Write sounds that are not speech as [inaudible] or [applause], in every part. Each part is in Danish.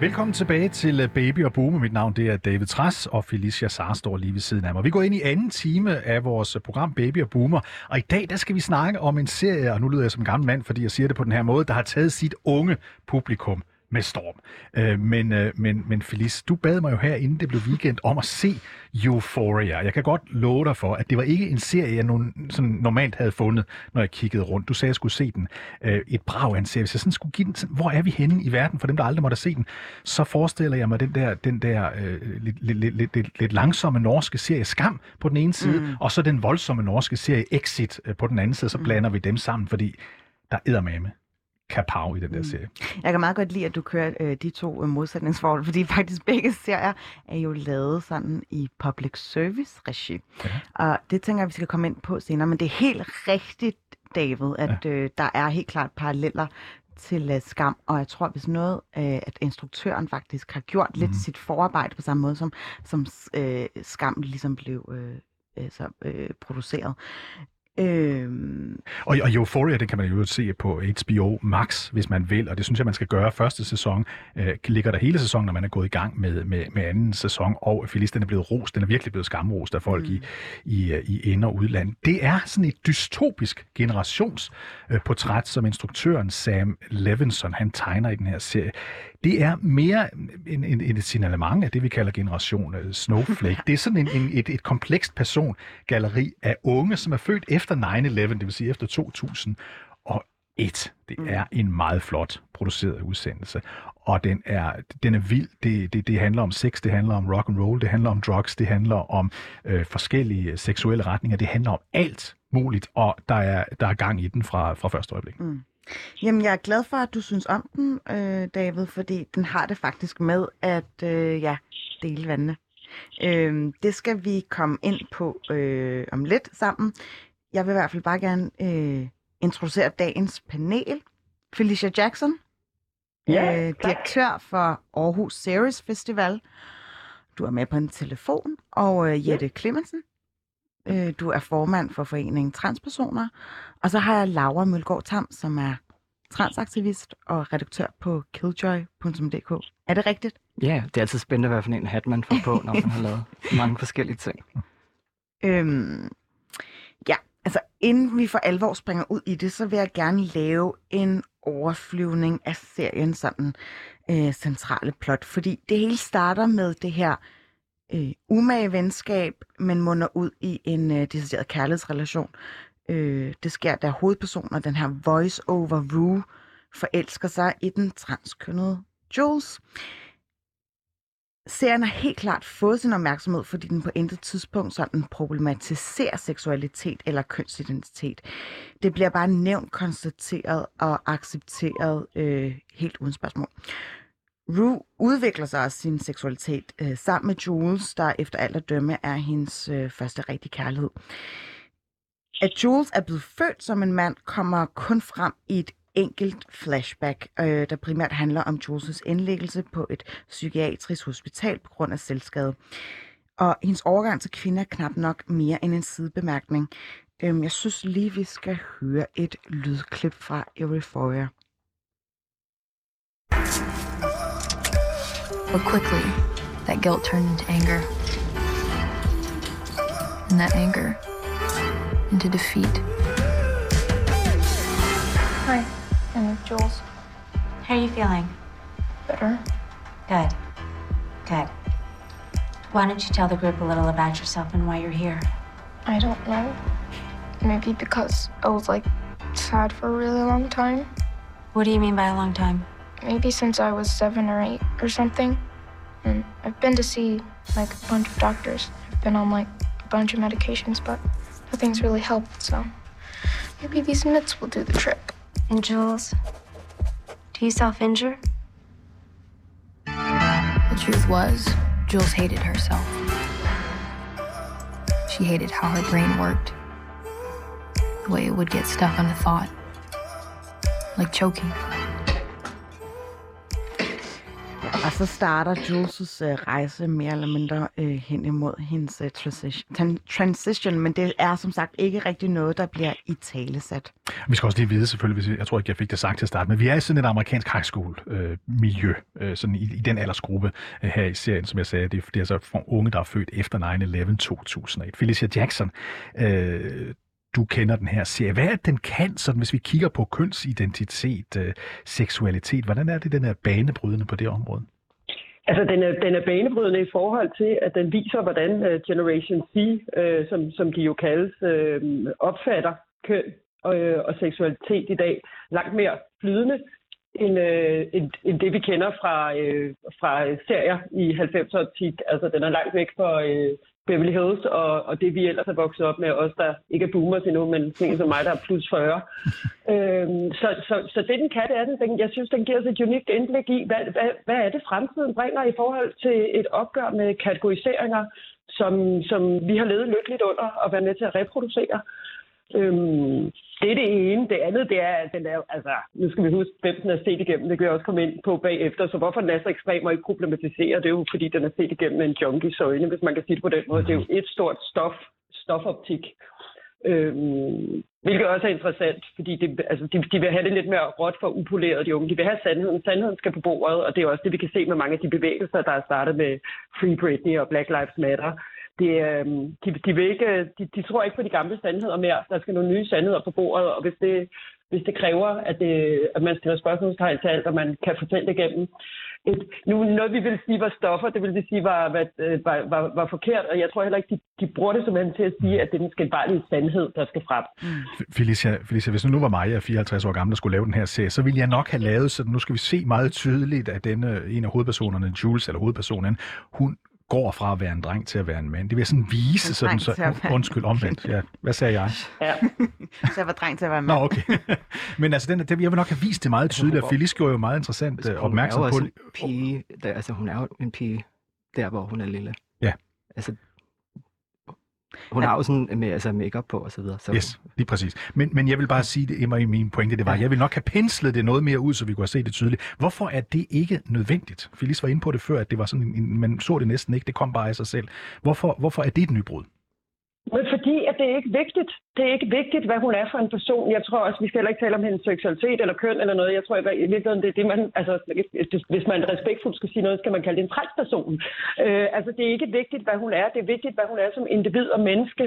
velkommen tilbage til øh, Baby og Boomer. Mit navn det er David Træs, og Felicia Sar står lige ved siden af mig. Vi går ind i anden time af vores øh, program Baby og Boomer, og i dag der skal vi snakke om en serie, og nu lyder jeg som en gammel mand, fordi jeg siger det på den her måde, der har taget sit unge publikum med storm. Øh, men, øh, men, men Felice, du bad mig jo her, inden det blev weekend, om at se Euphoria. Jeg kan godt love dig for, at det var ikke en serie, jeg nogen, sådan normalt havde fundet, når jeg kiggede rundt. Du sagde, at jeg skulle se den. Øh, et brag af en serie. Hvis jeg sådan skulle give den, sådan, hvor er vi henne i verden, for dem, der aldrig måtte se den, så forestiller jeg mig den der, den der øh, lidt, lidt, lidt, lidt, lidt langsomme norske serie Skam på den ene side, mm. og så den voldsomme norske serie Exit øh, på den anden side, så blander mm. vi dem sammen, fordi der er med kapav i den der serie. Jeg kan meget godt lide, at du kører øh, de to øh, modsætningsforhold, fordi [laughs] faktisk begge serier er jo lavet sådan i public service regi. Ja. Og det tænker jeg, vi skal komme ind på senere, men det er helt rigtigt, David, at ja. øh, der er helt klart paralleller til uh, Skam, og jeg tror, hvis noget, øh, at instruktøren faktisk har gjort mm. lidt sit forarbejde på samme måde, som, som øh, Skam ligesom blev øh så, øh, produceret. Øhm... Og, og Euphoria, det kan man jo se på HBO Max, hvis man vil, og det synes jeg, man skal gøre. Første sæson øh, ligger der hele sæsonen, når man er gået i gang med, med, med anden sæson, og Felice, den er blevet rost, den er virkelig blevet skamrost af folk mm. i, i, i ind- og udland. Det er sådan et dystopisk generationsportræt, øh, som instruktøren Sam Levinson, han tegner i den her serie det er mere en, en, en signalement af det, vi kalder generation uh, Snowflake. [laughs] Det er sådan en, en, et, et komplekst persongalleri af unge, som er født efter 9-11, det vil sige efter 2001. Det mm. er en meget flot produceret udsendelse, og den er, den er vild. Det, det, det handler om sex, det handler om rock and roll, det handler om drugs, det handler om øh, forskellige seksuelle retninger, det handler om alt muligt, og der er, der er gang i den fra, fra første øjeblik. Mm. Jamen, jeg er glad for, at du synes om den, øh, David, fordi den har det faktisk med at øh, ja, dele vandene. Øh, det skal vi komme ind på øh, om lidt sammen. Jeg vil i hvert fald bare gerne øh, introducere dagens panel. Felicia Jackson, ja, øh, direktør for Aarhus Series Festival. Du er med på en telefon. Og øh, Jette ja. Clemmensen, Øh, du er formand for foreningen Transpersoner. Og så har jeg Laura Mølgaard Tam, som er transaktivist og redaktør på killjoy.dk. Er det rigtigt? Ja, det er altid spændende, hvad for en hat man får på, når man har lavet [laughs] mange forskellige ting. Øhm, ja, altså inden vi for alvor springer ud i det, så vil jeg gerne lave en overflyvning af serien sådan øh, centrale plot, fordi det hele starter med det her øh, umage venskab, men munder ud i en øh, decideret kærlighedsrelation. Øh, det sker, da hovedpersonen, den her voice-over Rue, forelsker sig i den transkønnede Jules. Serien har helt klart fået sin opmærksomhed, fordi den på intet tidspunkt sådan problematiserer seksualitet eller kønsidentitet. Det bliver bare nævnt, konstateret og accepteret øh, helt uden spørgsmål. Rue udvikler sig sin seksualitet øh, sammen med Jules, der efter alt at dømme er hendes øh, første rigtige kærlighed. At Jules er blevet født som en mand, kommer kun frem i et enkelt flashback, øh, der primært handler om Jules' indlæggelse på et psykiatrisk hospital på grund af selvskade. Og hendes overgang til kvinde er knap nok mere end en sidebemærkning. Øh, jeg synes lige, vi skal høre et lydklip fra Euphoria. But quickly, that guilt turned into anger. And that anger into defeat. Hi, I'm Jules. How are you feeling? Better. Good. Good. Why don't you tell the group a little about yourself and why you're here? I don't know. Maybe because I was like sad for a really long time. What do you mean by a long time? Maybe since I was seven or eight or something. And I've been to see like a bunch of doctors. I've been on like a bunch of medications, but nothing's really helped. So maybe these mitts will do the trick. And Jules, do you self injure? The truth was, Jules hated herself. She hated how her brain worked, the way it would get stuck on a thought, like choking. Og så starter Jules' øh, rejse mere eller mindre øh, hen imod hendes øh, transition, transition, men det er som sagt ikke rigtig noget, der bliver i talesat. Vi skal også lige vide selvfølgelig, hvis jeg, jeg tror ikke, jeg fik det sagt til at starte, men vi er i sådan et amerikansk high school øh, miljø, øh, sådan i, i den aldersgruppe øh, her i serien, som jeg sagde, det, er- det er altså for unge, der er født efter 9-11 2001. Felicia Jackson, øh, du kender den her serie. Hvad er det, den kan, sådan, hvis vi kigger på kønsidentitet, øh, seksualitet? Hvordan er det, den er banebrydende på det område? Altså, den er, den er banebrydende i forhold til, at den viser, hvordan uh, Generation C, uh, øh, som, som de jo kaldes, uh, opfatter køn og, uh, og seksualitet i dag langt mere flydende, end, uh, end, end det, vi kender fra, uh, fra serier i 90'er optik. Altså, den er langt væk fra Beverly Hills og, og det, vi ellers er vokset op med, os der ikke er boomers endnu, men sådan en som mig, der er plus 40. [laughs] Øhm, så, så, så det, den kan, det er den. den. Jeg synes, den giver os et unikt indblik i, hvad, hvad, hvad er det, fremtiden bringer i forhold til et opgør med kategoriseringer, som, som vi har levet lykkeligt under og været med til at reproducere. Øhm, det er det ene. Det andet, det er, at den er, altså, nu skal vi huske, hvem den er set igennem. Det kan jeg også komme ind på bagefter. Så hvorfor den er så ekstrem og ikke problematisere, det er jo, fordi den er set igennem en junkies øjne, hvis man kan sige det på den måde. Det er jo et stort stof, stofoptik. Øhm, hvilket også er interessant, fordi det, altså, de, de vil have det lidt mere råt for upoleret, de unge. De vil have sandheden. Sandheden skal på bordet, og det er også det, vi kan se med mange af de bevægelser, der er startet med Free Britney og Black Lives Matter. Det, øhm, de, de, vil ikke, øh, de, de tror ikke på de gamle sandheder mere. Der skal nogle nye sandheder på bordet, og hvis det, hvis det kræver, at, det, at man stiller spørgsmålstegn til alt, og man kan fortælle det igennem. Et, nu, noget, vi vil sige var stoffer, det ville sige var, var, øh, var, var, var forkert, og jeg tror heller ikke, de, de bruger det simpelthen til at sige, at det er den skinbarlige sandhed, der skal frem. Mm. Felicia, Felicia, hvis nu var mig, jeg er 54 år gammel, der skulle lave den her serie, så ville jeg nok have lavet, så nu skal vi se meget tydeligt, at denne, en af hovedpersonerne, Jules, eller hovedpersonen, hun går fra at være en dreng til at være en mand. Det vil jeg sådan vise, En sådan, så, undskyld, omvendt. Ja, hvad sagde jeg? Ja. [laughs] Så jeg var dreng til at være Nå, mand. okay. [laughs] Men altså, den, det, jeg vil nok have vist det meget tydeligt, og Felice gjorde jo meget interessant øh, opmærksom hun på er jo det. også en pige, der, altså hun er jo en pige, der hvor hun er lille. Ja. Altså, hun har jo sådan med, altså make på og så videre. Så Yes, lige præcis. Men, men jeg vil bare sige, det var i min pointe, det var, jeg vil nok have penslet det noget mere ud, så vi kunne have set det tydeligt. Hvorfor er det ikke nødvendigt? Felice var inde på det før, at det var sådan, en, man så det næsten ikke, det kom bare af sig selv. Hvorfor, hvorfor er det et nybrud? Men fordi at det er ikke vigtigt. Det er ikke vigtigt, hvad hun er for en person. Jeg tror også, vi skal heller ikke tale om hendes seksualitet eller køn eller noget. Jeg tror i virkeligheden, det er det, man... Altså, hvis man respektfuldt skal sige noget, skal man kalde det en transperson. Øh, altså, det er ikke vigtigt, hvad hun er. Det er vigtigt, hvad hun er som individ og menneske.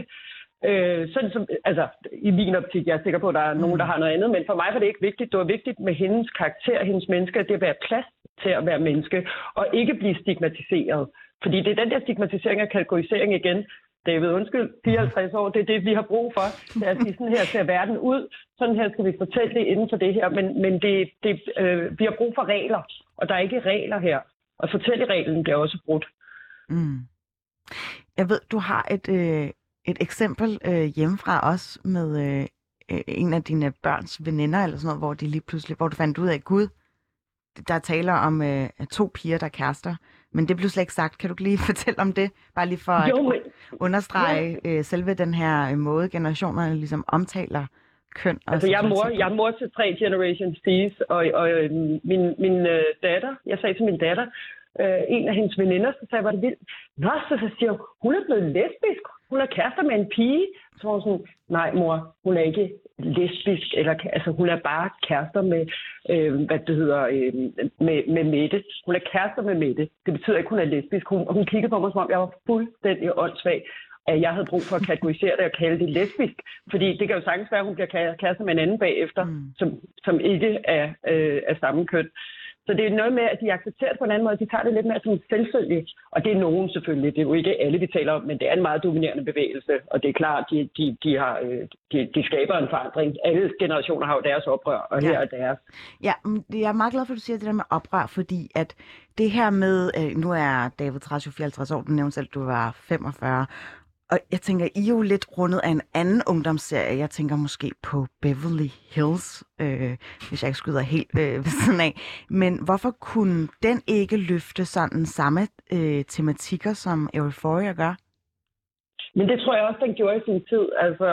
Øh, sådan som, altså, i min optik, jeg er sikker på, at der er nogen, der har noget andet, men for mig var det ikke vigtigt. Det var vigtigt med hendes karakter, hendes menneske, at det at være plads til at være menneske, og ikke blive stigmatiseret. Fordi det er den der stigmatisering og kategorisering igen, David, undskyld, 54 år, det er det, vi har brug for. Det er at sådan her ser verden ud, sådan her skal vi fortælle det inden for det her, men, men det, det, øh, vi har brug for regler, og der er ikke regler her. Og fortællereglen bliver også brudt. Mm. Jeg ved, du har et, øh, et eksempel øh, hjemmefra også med øh, øh en af dine børns veninder, eller sådan noget, hvor de lige pludselig, hvor du fandt ud af, Gud, der taler om øh, to piger, der er kærester, men det blev slet ikke sagt. Kan du lige [laughs] fortælle om det? Bare lige for Jo, at men- understrege øh, selve den her øh, måde, generationerne ligesom omtaler køn og Altså, jeg er, mor, jeg er mor til tre Generation C's, og, og øh, min, min øh, datter, jeg sagde til min datter, øh, en af hendes veninder, så sagde jeg, var det vildt. Nå, så, så siger hun, hun er blevet lesbisk. Hun er kærester med en pige. Så var hun sådan, nej mor, hun er ikke lesbisk, eller, altså hun er bare kærester med, øh, hvad det hedder, øh, med, med Mette. Hun er kærester med Mette. Det betyder ikke, hun er lesbisk. Hun, hun kiggede på mig, som om jeg var fuldstændig åndssvag at jeg havde brug for at kategorisere det og kalde det lesbisk. Fordi det kan jo sagtens være, at hun bliver kæ- kærester med en anden bagefter, mm. som, som ikke er øh, af samme køn. Så det er noget med, at de accepterer det på en anden måde. De tager det lidt mere som selvfølgelig. Og det er nogen selvfølgelig. Det er jo ikke alle, vi taler om, men det er en meget dominerende bevægelse. Og det er klart, de, de, de, har, øh, de, de skaber en forandring. Alle generationer har jo deres oprør, og her Ja. er deres. Ja, jeg er meget glad for, at du siger det der med oprør, fordi at det her med, øh, nu er David Træs jo 54 år, du nævnte selv, at du var 45, og jeg tænker, I er jo lidt rundet af en anden ungdomsserie. Jeg tænker måske på Beverly Hills, øh, hvis jeg ikke skyder helt øh, ved siden af. Men hvorfor kunne den ikke løfte sådan samme øh, tematikker, som Euphoria gør? Men det tror jeg også, den gjorde i sin tid. Altså,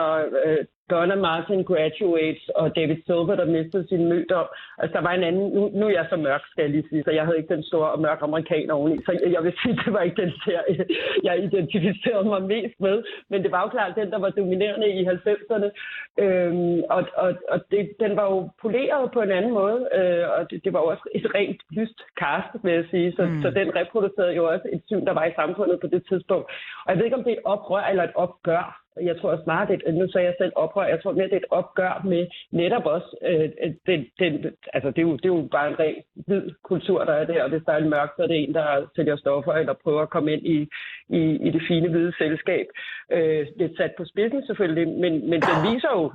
øh, Donna Martin graduates, og David Silver, der mistede sin mødom. Altså, der var en anden... Nu, nu er jeg så mørk, skal jeg lige sige, så jeg havde ikke den store og mørke amerikaner oveni. Så jeg, jeg vil sige, det var ikke den serie, jeg identificerede mig mest med. Men det var jo klart den, der var dominerende i 90'erne. Øhm, og og, og det, den var jo poleret på en anden måde, øh, og det, det var jo også et rent lyst cast, vil jeg sige. Så, mm. så den reproducerede jo også et syn, der var i samfundet på det tidspunkt. Og jeg ved ikke, om det er et oprør eller et opgør jeg tror snarere, det er, nu sagde jeg selv oprør, jeg tror mere, det er et opgør med netop også, øh, den, den, altså det er, jo, det er jo bare en ren hvid kultur, der er der, og hvis der er en mørk, så er det en, der sælger stoffer, eller prøver at komme ind i, i, i det fine hvide selskab. Øh, lidt sat på spidsen selvfølgelig, men, men den viser jo,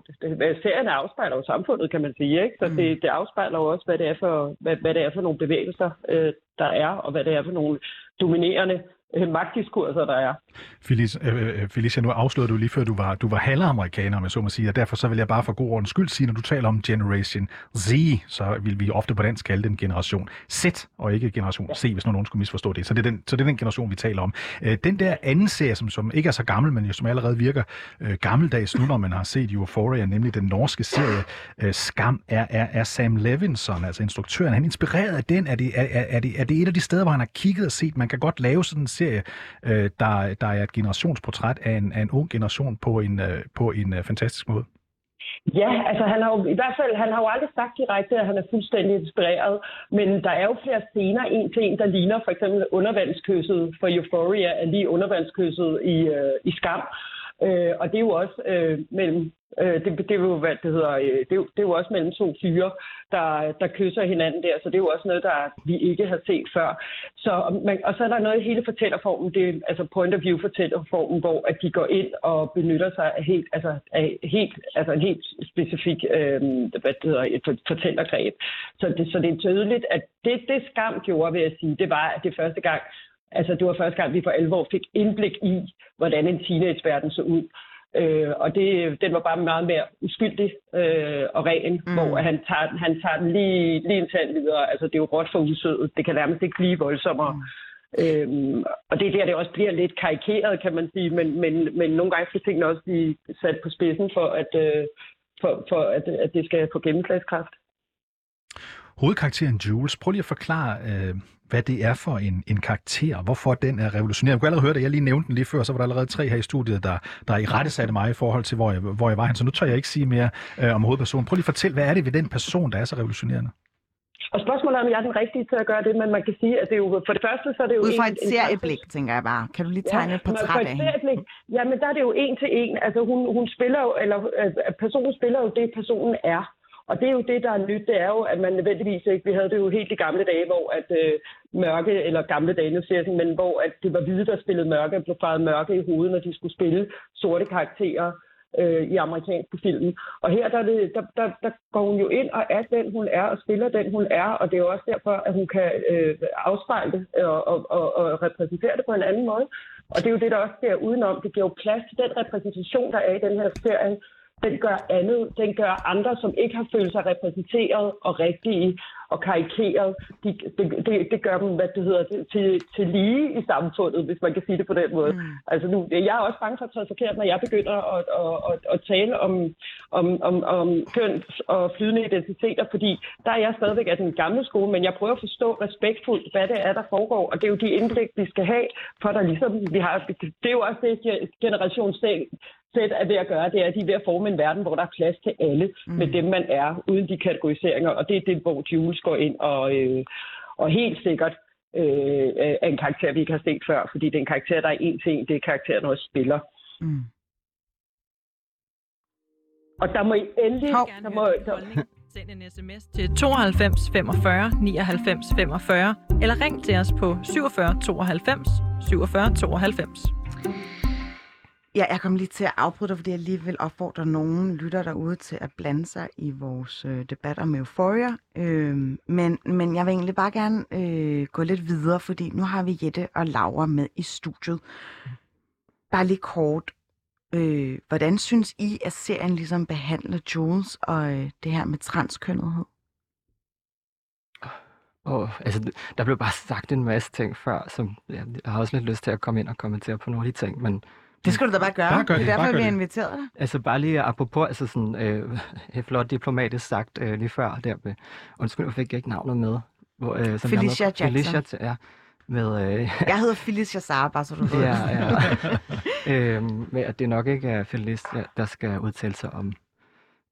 serien afspejler jo samfundet, kan man sige, ikke? så det, det afspejler jo også, hvad det er for, hvad, hvad det er for nogle bevægelser, øh, der er, og hvad det er for nogle dominerende øh, Øh, magtdiskurser, der er. Felicia, øh, øh, øh, Felicia, nu afslørede du lige før, du var, du var halvamerikaner, med så må sige, og derfor så vil jeg bare for god ordens skyld sige, når du taler om Generation Z, så vil vi ofte på dansk kalde den generation Z, og ikke generation C, hvis nogen skulle misforstå det. Så det er den, så det er den generation, vi taler om. Øh, den der anden serie, som, som ikke er så gammel, men som allerede virker øh, gammeldags nu, når man har set Euphoria, nemlig den norske serie øh, Skam, er, er, er Sam Levinson, altså instruktøren. Han er inspireret af den. Er det, er, er, det, er det et af de steder, hvor han har kigget og set, man kan godt lave sådan en serie, øh, der, der er et generationsportræt af en, af en ung generation på en, øh, på en øh, fantastisk måde. Ja, altså han har jo, i hvert fald, han har jo aldrig sagt direkte, at han er fuldstændig inspireret, men der er jo flere scener, en til en, der ligner for eksempel undervandskysset for Euphoria, er lige undervandskysset i, øh, i Skam. Øh, og det er jo også øh, mellem Øh, det, det, er jo, hvad det, hedder, øh, det, er det er jo også mellem to fyre, der, der kysser hinanden der, så det er jo også noget, der vi ikke har set før. Så, man, og så er der noget i hele fortællerformen, det er altså point of view fortællerformen, hvor at de går ind og benytter sig af helt, altså, af helt, altså en helt specifik øh, hvad det hedder, et fortællergreb. Så det, så det er tydeligt, at det, det skam gjorde, vil jeg sige, det var, at det første gang, altså det var første gang, vi for alvor fik indblik i, hvordan en teenageverden så ud. Øh, og det, den var bare meget mere uskyldig øh, og ren, mm. hvor han tager, han tager den lige, lige en tand videre. Altså, det er jo råt for usødet. Det kan nærmest ikke blive voldsommere. Mm. Øhm, og det er der, det også bliver lidt karikeret, kan man sige, men, men, men nogle gange skal tingene også blive sat på spidsen for, at, øh, for, for at, at det skal få gennemslagskraft. Hovedkarakteren Jules, prøv lige at forklare, øh, hvad det er for en, en karakter, hvorfor den er revolutionerende. Jeg kunne allerede høre det, jeg lige nævnte den lige før, så var der allerede tre her i studiet, der, der i rette satte mig i forhold til, hvor jeg, hvor jeg var hen. Så nu tør jeg ikke sige mere øh, om hovedpersonen. Prøv lige at fortælle, hvad er det ved den person, der er så revolutionerende? Og spørgsmålet er, om jeg er den rigtige til at gøre det, men man kan sige, at det er jo, for det første, så er det jo... Ud fra et serieblik, en, tænker jeg bare. Kan du lige tegne ja, et portræt af hende? Ja, men der er det jo en til en. Altså, hun, hun spiller jo, eller altså, personen spiller jo det, personen er. Og det er jo det, der er nyt, det er jo, at man nødvendigvis ikke, vi havde det jo helt i gamle dage, hvor at øh, mørke, eller gamle dage, nu siger jeg, men hvor at det var hvide, der spillede mørke, og blev faret mørke i hovedet, når de skulle spille sorte karakterer øh, i amerikanske film. Og her der, det, der, der, der går hun jo ind og er den, hun er, og spiller den, hun er, og det er jo også derfor, at hun kan øh, afspejle det og, og, og, og repræsentere det på en anden måde. Og det er jo det, der også sker udenom. Det giver jo plads til den repræsentation, der er i den her serie, den gør andet. Den gør andre, som ikke har følt sig repræsenteret og rigtige og karikeret. De, det, det, det gør dem, hvad det hedder, til, til lige i samfundet, hvis man kan sige det på den måde. Mm. Altså nu, jeg er også bange for at tage forkert, når jeg begynder at, at, at, at tale om, om, om, om køns og flydende identiteter, fordi der er jeg stadigvæk af den gamle skole, men jeg prøver at forstå respektfuldt, hvad det er, der foregår, og det er jo de indblik, vi skal have, for der ligesom, vi har, det er jo også det, generation sæt er ved at gøre, det er, at de er ved at forme en verden, hvor der er plads til alle mm. med dem, man er, uden de kategoriseringer. Og det er det, hvor Jules går ind og, øh, og helt sikkert øh, er en karakter, vi ikke har set før, fordi det er en karakter, der er en til en, det er karakteren også spiller. Mm. Og der må I endelig... Der må, der, Send en sms til 92 45 99 45, eller ring til os på 47 92 47 92. Ja, jeg kom lige til at afbryde dig, fordi jeg lige vil opfordre nogen lytter derude til at blande sig i vores øh, debat om Euphoria. Øh, men, men jeg vil egentlig bare gerne øh, gå lidt videre, fordi nu har vi Jette og Laura med i studiet. bare lige kort, øh, hvordan synes I, at serien ligesom behandler Jules og øh, det her med transkønnethed? Og, altså, der blev bare sagt en masse ting før, som ja, jeg har også lidt lyst til at komme ind og kommentere på nogle af de ting, men det skal du da bare gøre. Bare gør det det, er derfor, vi har inviteret dig. Altså bare lige apropos, altså sådan øh, [laughs] flot diplomatisk sagt øh, lige før der med, undskyld, jeg fik ikke navnet med. Hvor, øh, som Felicia Jackson. Felicia, ja. Med, øh, [laughs] Jeg hedder Felicia Sara, bare så du ved. ja, ja. [laughs] øhm, med at det nok ikke er Felicia, der skal udtale sig om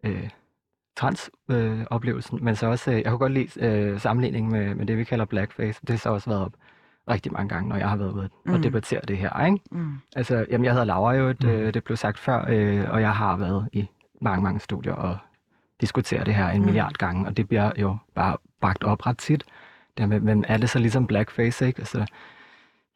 øh, transoplevelsen, øh, oplevelsen, men så også, øh, jeg kunne godt lide øh, sammenligningen med, med det, vi kalder blackface. Det har så også været op rigtig mange gange, når jeg har været ude og Mm. debattere det her, ikke? Mm. Altså, jamen, jeg hedder Laura jo, Mm. øh, det blev sagt før, øh, og jeg har været i mange, mange studier og diskuterer det her en Mm. milliard gange, og det bliver jo bare bragt op ret tit. Det med, men er det så ligesom blackface, ikke? Altså,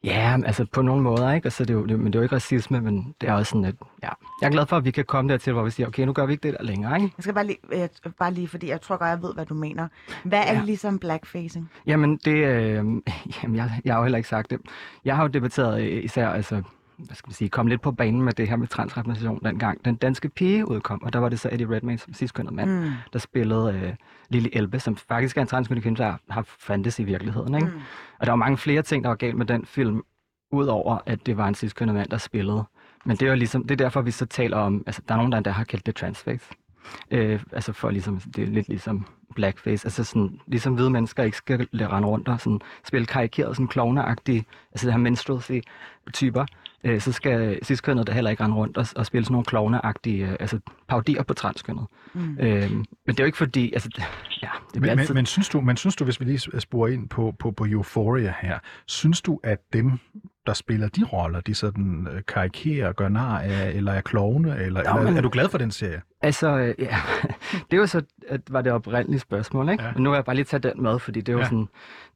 ja, altså på nogle måder, ikke? Altså, det er jo, det, men det er jo ikke racisme, men det er også sådan, at ja. Jeg er glad for, at vi kan komme dertil, hvor vi siger, okay, nu gør vi ikke det der længere, ikke? Jeg skal bare lige, jeg, bare lige, fordi jeg tror godt, jeg ved, hvad du mener. Hvad er Ja. ligesom blackfacing? Jamen, det, øh, [laughs] jamen jeg, jeg har jo heller ikke sagt det. Jeg har jo debatteret øh, især, altså, hvad skal man sige, kom lidt på banen med det her med transrepræsentation dengang. Den danske pige udkom, og der var det så Eddie Redmayne som sidstkønnet mand, Mm. der spillede øh, Lily Elbe, som faktisk er en transkønnet kvinde, der har fandtes i virkeligheden. Ikke? Mm. Og der var mange flere ting, der var galt med den film, udover at det var en sidstkønnet mand, der spillede. Men det er jo ligesom, det er derfor, vi så taler om, altså der er nogen, der endda har kaldt det transface. Øh, altså for ligesom, det er lidt ligesom blackface, altså sådan, ligesom hvide mennesker ikke skal rende rundt og sådan, spille karikeret, sådan klovneagtige, altså det her minstrelsy typer, øh, så skal sidstkønnet da heller ikke rende rundt og, og spille sådan nogle klovneagtige, øh, altså parodier på transkønnet. Mm. Øh, men det er jo ikke fordi, altså, ja, det Men, altid... men, men, synes du, men synes du, hvis vi lige sporer ind på, på, på Euphoria her, synes du, at dem, der spiller de roller, de sådan øh, karikerer, gør nar af, eller er klovne, eller, Nå, eller men- er du glad for den serie? Altså, øh, ja, [laughs] det jo så, at var det oprindelige spørgsmål, ikke? Ja. Men nu vil jeg bare lige tage den med, fordi det er jo Ja. sådan,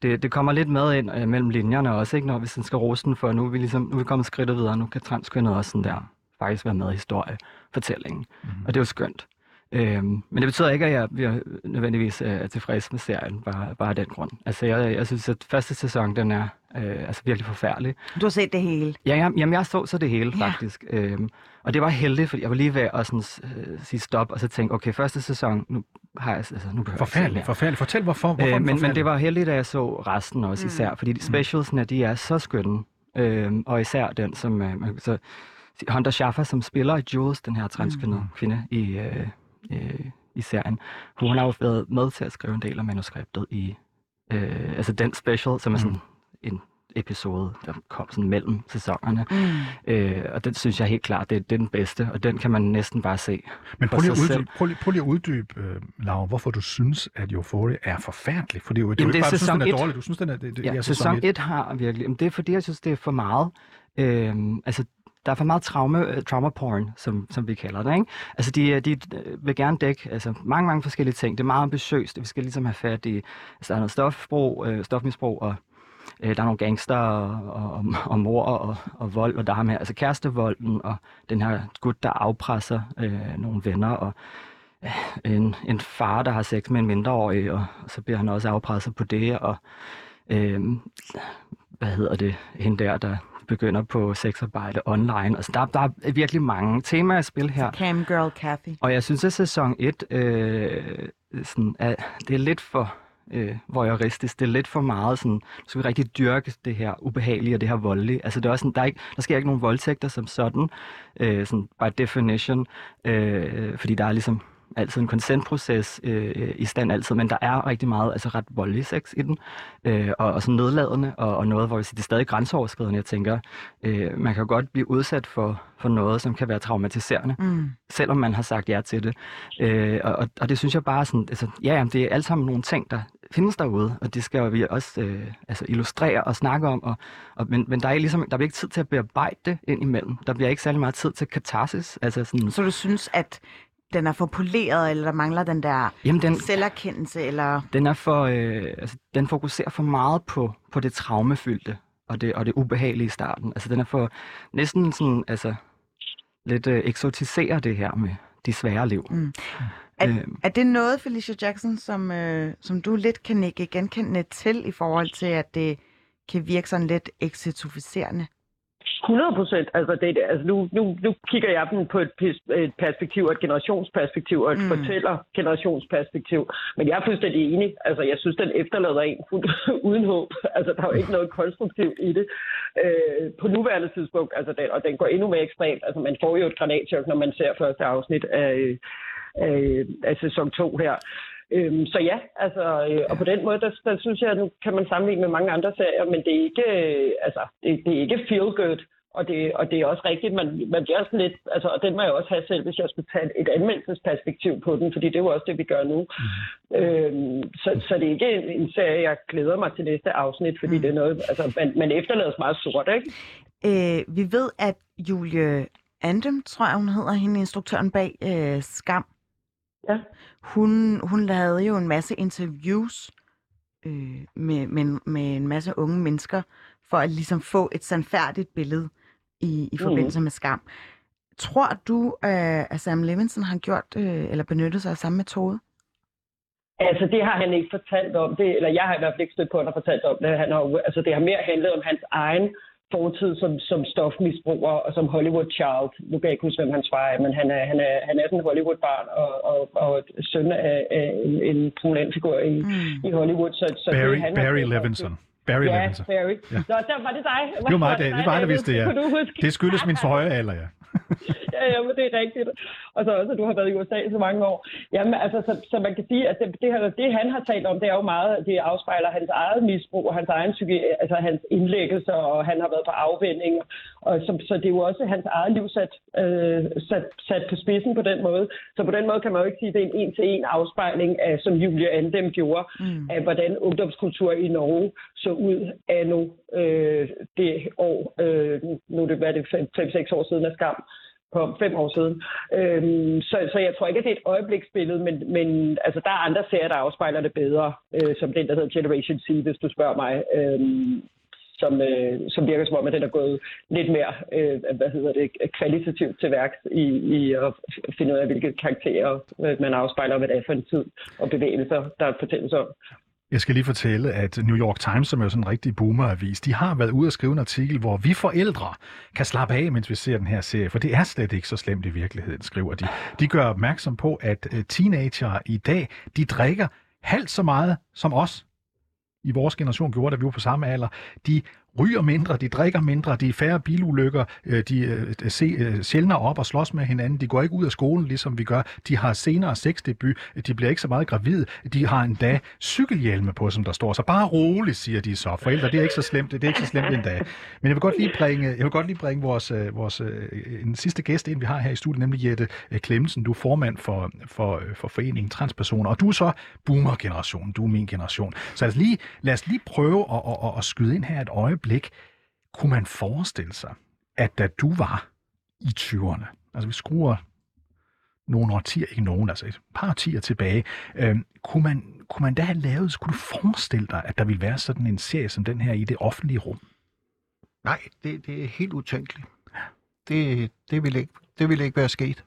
det, det kommer lidt med ind øh, mellem linjerne også, ikke? Når vi sådan skal rose den, for nu er vi ligesom, nu er vi kommet skridtet videre, nu kan transkønnet også sådan der faktisk være med i historiefortællingen. Mhm. Mm. Og det er jo skønt. Øhm, men det betyder ikke, at jeg bliver nødvendigvis øh, er tilfreds med serien, bare, bare af den grund. Altså, jeg, jeg synes, at første sæson, den er øh, altså virkelig forfærdelig. Du har set det hele. Ja, jeg, jamen, jeg så så det hele, Ja. faktisk. Øhm, og det var heldigt, fordi jeg var lige ved at sådan, øh, sige stop, og så tænke, okay, første sæson, nu har jeg, altså, nu behøver jeg forfærdeligt. Fortæl, hvorfor, hvorfor Øh, men, men det forfærdelig? var heldigt, at jeg så resten også Mm. især, fordi de specialsene, de er så skønne. Øhm, og især den, som øh, så Hunter Schaffer, som spiller Jules, den her transkønnede Mm. kvinde i, øh, øh, i serien, hun har jo været med til at skrive en del af manuskriptet i øh, altså den special, som er sådan en episode, der kom sådan mellem sæsonerne. Mm. Øh, og den synes jeg helt klart, det, det er den bedste, og den kan man næsten bare se. Men prøv lige, at uddybe, prøv, lige, prøv lige at uddybe, øh, Laura, hvorfor du synes, at Euphoria er forfærdelig. For det er jo, det er jo Jamen, ikke det er bare, du synes, den er dårlig. Du synes, den er, det, det, Ja, er sæson 1 har virkelig. Men det er fordi, jeg synes, det er for meget. Øhm, altså, der er for meget traume, øh, trauma porn, som, som vi kalder det. Ikke? Altså, de, øh, de øh, vil gerne dække altså, mange, mange forskellige ting. Det er meget ambitiøst. Vi skal ligesom have fat i altså, der er noget stofbrug, øh, stofmisbrug, og øh, der er nogle gangster og, og, og, og mor og, og vold, og der har med altså kærestevolden, og den her gut, der afpresser øh, nogle venner, og øh, en, en far, der har sex med en mindreårig, og, og så bliver han også afpresset på det, og øh, hvad hedder det, hende der, der begynder på sexarbejde online. Altså, der, der er virkelig mange temaer i spil her. Cam Girl Kathy. Og jeg synes, at sæson 1, øh, sådan, er, det er lidt for øh, voyeuristisk. Det er lidt for meget sådan, nu skal vi rigtig dyrke det her ubehagelige og det her voldelige. Altså, det er også sådan, der, er ikke, der sker ikke nogen voldtægter som sådan, øh, sådan by definition, øh, fordi der er ligesom altid en consentproces øh, i stand altid, men der er rigtig meget altså ret voldelig sex i den, øh, og, og sådan nedladende, og, og noget, hvor jeg siger, det er stadig grænseoverskridende. Jeg tænker, øh, man kan godt blive udsat for, for noget, som kan være traumatiserende, Mm. selvom man har sagt ja til det. Øh, og, og, og det synes jeg bare sådan, altså, ja, jamen, det er alt sammen nogle ting, der findes derude, og det skal vi også øh, altså illustrere og snakke om, og, og, men, men der er ligesom, der bliver ikke tid til at bearbejde det ind imellem. Der bliver ikke særlig meget tid til katarsis. Altså sådan, Så du synes, at den er for poleret, eller der mangler den der jamen, den, selverkendelse, eller... den, er for, øh, altså, den fokuserer for meget på, på det traumefyldte og det, og det ubehagelige i starten. Altså, den er for næsten sådan, altså, lidt øh, eksotiserer det her med de svære liv. Mm. Er, Øhm. er det noget, Felicia Jackson, som, øh, som du lidt kan nikke genkendende til i forhold til, at det kan virke sådan lidt exotificerende? 100 procent. Altså, det, altså nu, nu, nu kigger jeg dem på et, et perspektiv, et generationsperspektiv og et mm. fortæller generationsperspektiv. Men jeg er fuldstændig enig. Altså, jeg synes, den efterlader en [laughs] uden håb. Altså, der er jo ikke noget konstruktivt i det. Øh, på nuværende tidspunkt, altså, den, og den går endnu mere ekstremt. Altså, man får jo et granatchok, når man ser første afsnit af, af, af sæson 2 her. Øhm, så ja, altså, øh, og på den måde, der, der synes jeg, at nu kan man sammenligne med mange andre serier, men det er ikke, øh, altså, det, det er ikke feel good. Og det, og det er også rigtigt, man, man bliver sådan lidt, altså, og den må jeg også have selv, hvis jeg skulle tage et anmeldelsesperspektiv på den, fordi det er jo også det, vi gør nu. Mm. Øhm, så, så det er ikke en, en serie, jeg glæder mig til næste afsnit, fordi mm. det er noget, altså, man, man efterlader meget sort, ikke? Øh, vi ved, at Julie Andem, tror jeg, hun hedder, hende instruktøren bag øh, Skam, Ja. Hun, hun lavede jo en masse interviews øh, med, med, med en masse unge mennesker, for at ligesom få et sandfærdigt billede i, i forbindelse mm. med skam. Tror du, øh, at Sam Levinson har gjort øh, eller benyttet sig af samme metode? Altså, det har han ikke fortalt om. Det, eller jeg har i hvert fald ikke stødt på, at han har fortalt om det. Han har, altså, det har mere handlet om hans egen fortid som, som stofmisbruger og som Hollywood child. Nu kan jeg ikke huske, hvem hans far er, men han er, han er, han er sådan en Hollywood-barn og, og, og søn af, af en, en prominent figur i, mm. i Hollywood. Så, så Barry, det, han Barry Levinson. Barry ja, Levinson. Barry. Ja. Nå, der var det dig. Det var mig, det, det var det, vidste ja. Det skyldes min for høje alder, ja. [laughs] ja, ja, men det er rigtigt. Og så også, at du har været i USA så mange år. Jamen, altså, så, så man kan sige, at det, det, her, det, han har talt om, det er jo meget, det afspejler hans eget misbrug hans egen psyki, altså hans indlæggelser, og han har været på afvinding. Og så, så det er jo også hans eget liv sat, øh, sat, sat på spidsen på den måde. Så på den måde kan man jo ikke sige, at det er en en-til-en afspejling af, som Julie Andem gjorde, mm. af hvordan ungdomskultur i Norge så ud af nu øh, det år, øh, nu er det, hvad er det, 5-6 år siden af skam, på fem år siden. Øhm, så, så jeg tror ikke, at det er et øjebliksbillede, men, men altså, der er andre serier, der afspejler det bedre, øh, som den, der hedder Generation C, hvis du spørger mig. Øhm, som, øh, som virker som om, at den er gået lidt mere øh, hvad hedder det, kvalitativt til værks i, i at finde ud af, hvilke karakterer øh, man afspejler, hvad det er for en tid og bevægelser, der fortælles om. Jeg skal lige fortælle, at New York Times, som er jo sådan en rigtig boomeravis, de har været ude og skrive en artikel, hvor vi forældre kan slappe af, mens vi ser den her serie, for det er slet ikke så slemt i virkeligheden, skriver de. De gør opmærksom på, at øh, teenager i dag, de drikker halvt så meget som os i vores generation gjorde, da vi var på samme alder. De ryger mindre, de drikker mindre, de er færre bilulykker, øh, de øh, ser se, øh, sjældnere op og slås med hinanden, de går ikke ud af skolen, ligesom vi gør, de har senere sexdebut, de bliver ikke så meget gravide, de har endda cykelhjelme på, som der står. Så bare roligt, siger de så. Forældre, det er ikke så slemt, det er ikke så slemt endda. Men jeg vil godt lige bringe, jeg vil godt lige bringe vores, vores en sidste gæst ind, vi har her i studiet, nemlig Jette Klemmensen. Du er formand for, for, for foreningen Transpersoner, og du er så boomer-generationen, du er min generation. Så lad os lige, lad os lige prøve at, at, at, at skyde ind her et øjeblik øjeblik, kunne man forestille sig, at da du var i 20'erne, altså vi skruer nogle årtier, ikke nogen, altså et par årtier tilbage, øh, kunne, man, kunne man da have lavet, kunne du forestille dig, at der ville være sådan en serie som den her i det offentlige rum? Nej, det, det er helt utænkeligt. Det, det, ville ikke, det ville ikke være sket.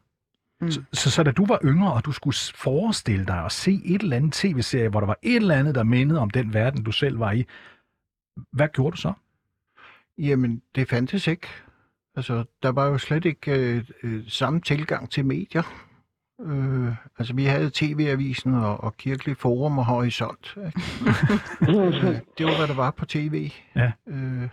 Mm. Så, så, så da du var yngre, og du skulle forestille dig at se et eller andet tv-serie, hvor der var et eller andet, der mindede om den verden, du selv var i, hvad gjorde du så? Jamen, det fandtes ikke. Altså, der var jo slet ikke øh, øh, samme tilgang til medier. Øh, altså, vi havde TV-avisen og, og Kirkelig Forum og Horisont. øh, det var, hvad der var på tv. Ja. Øh,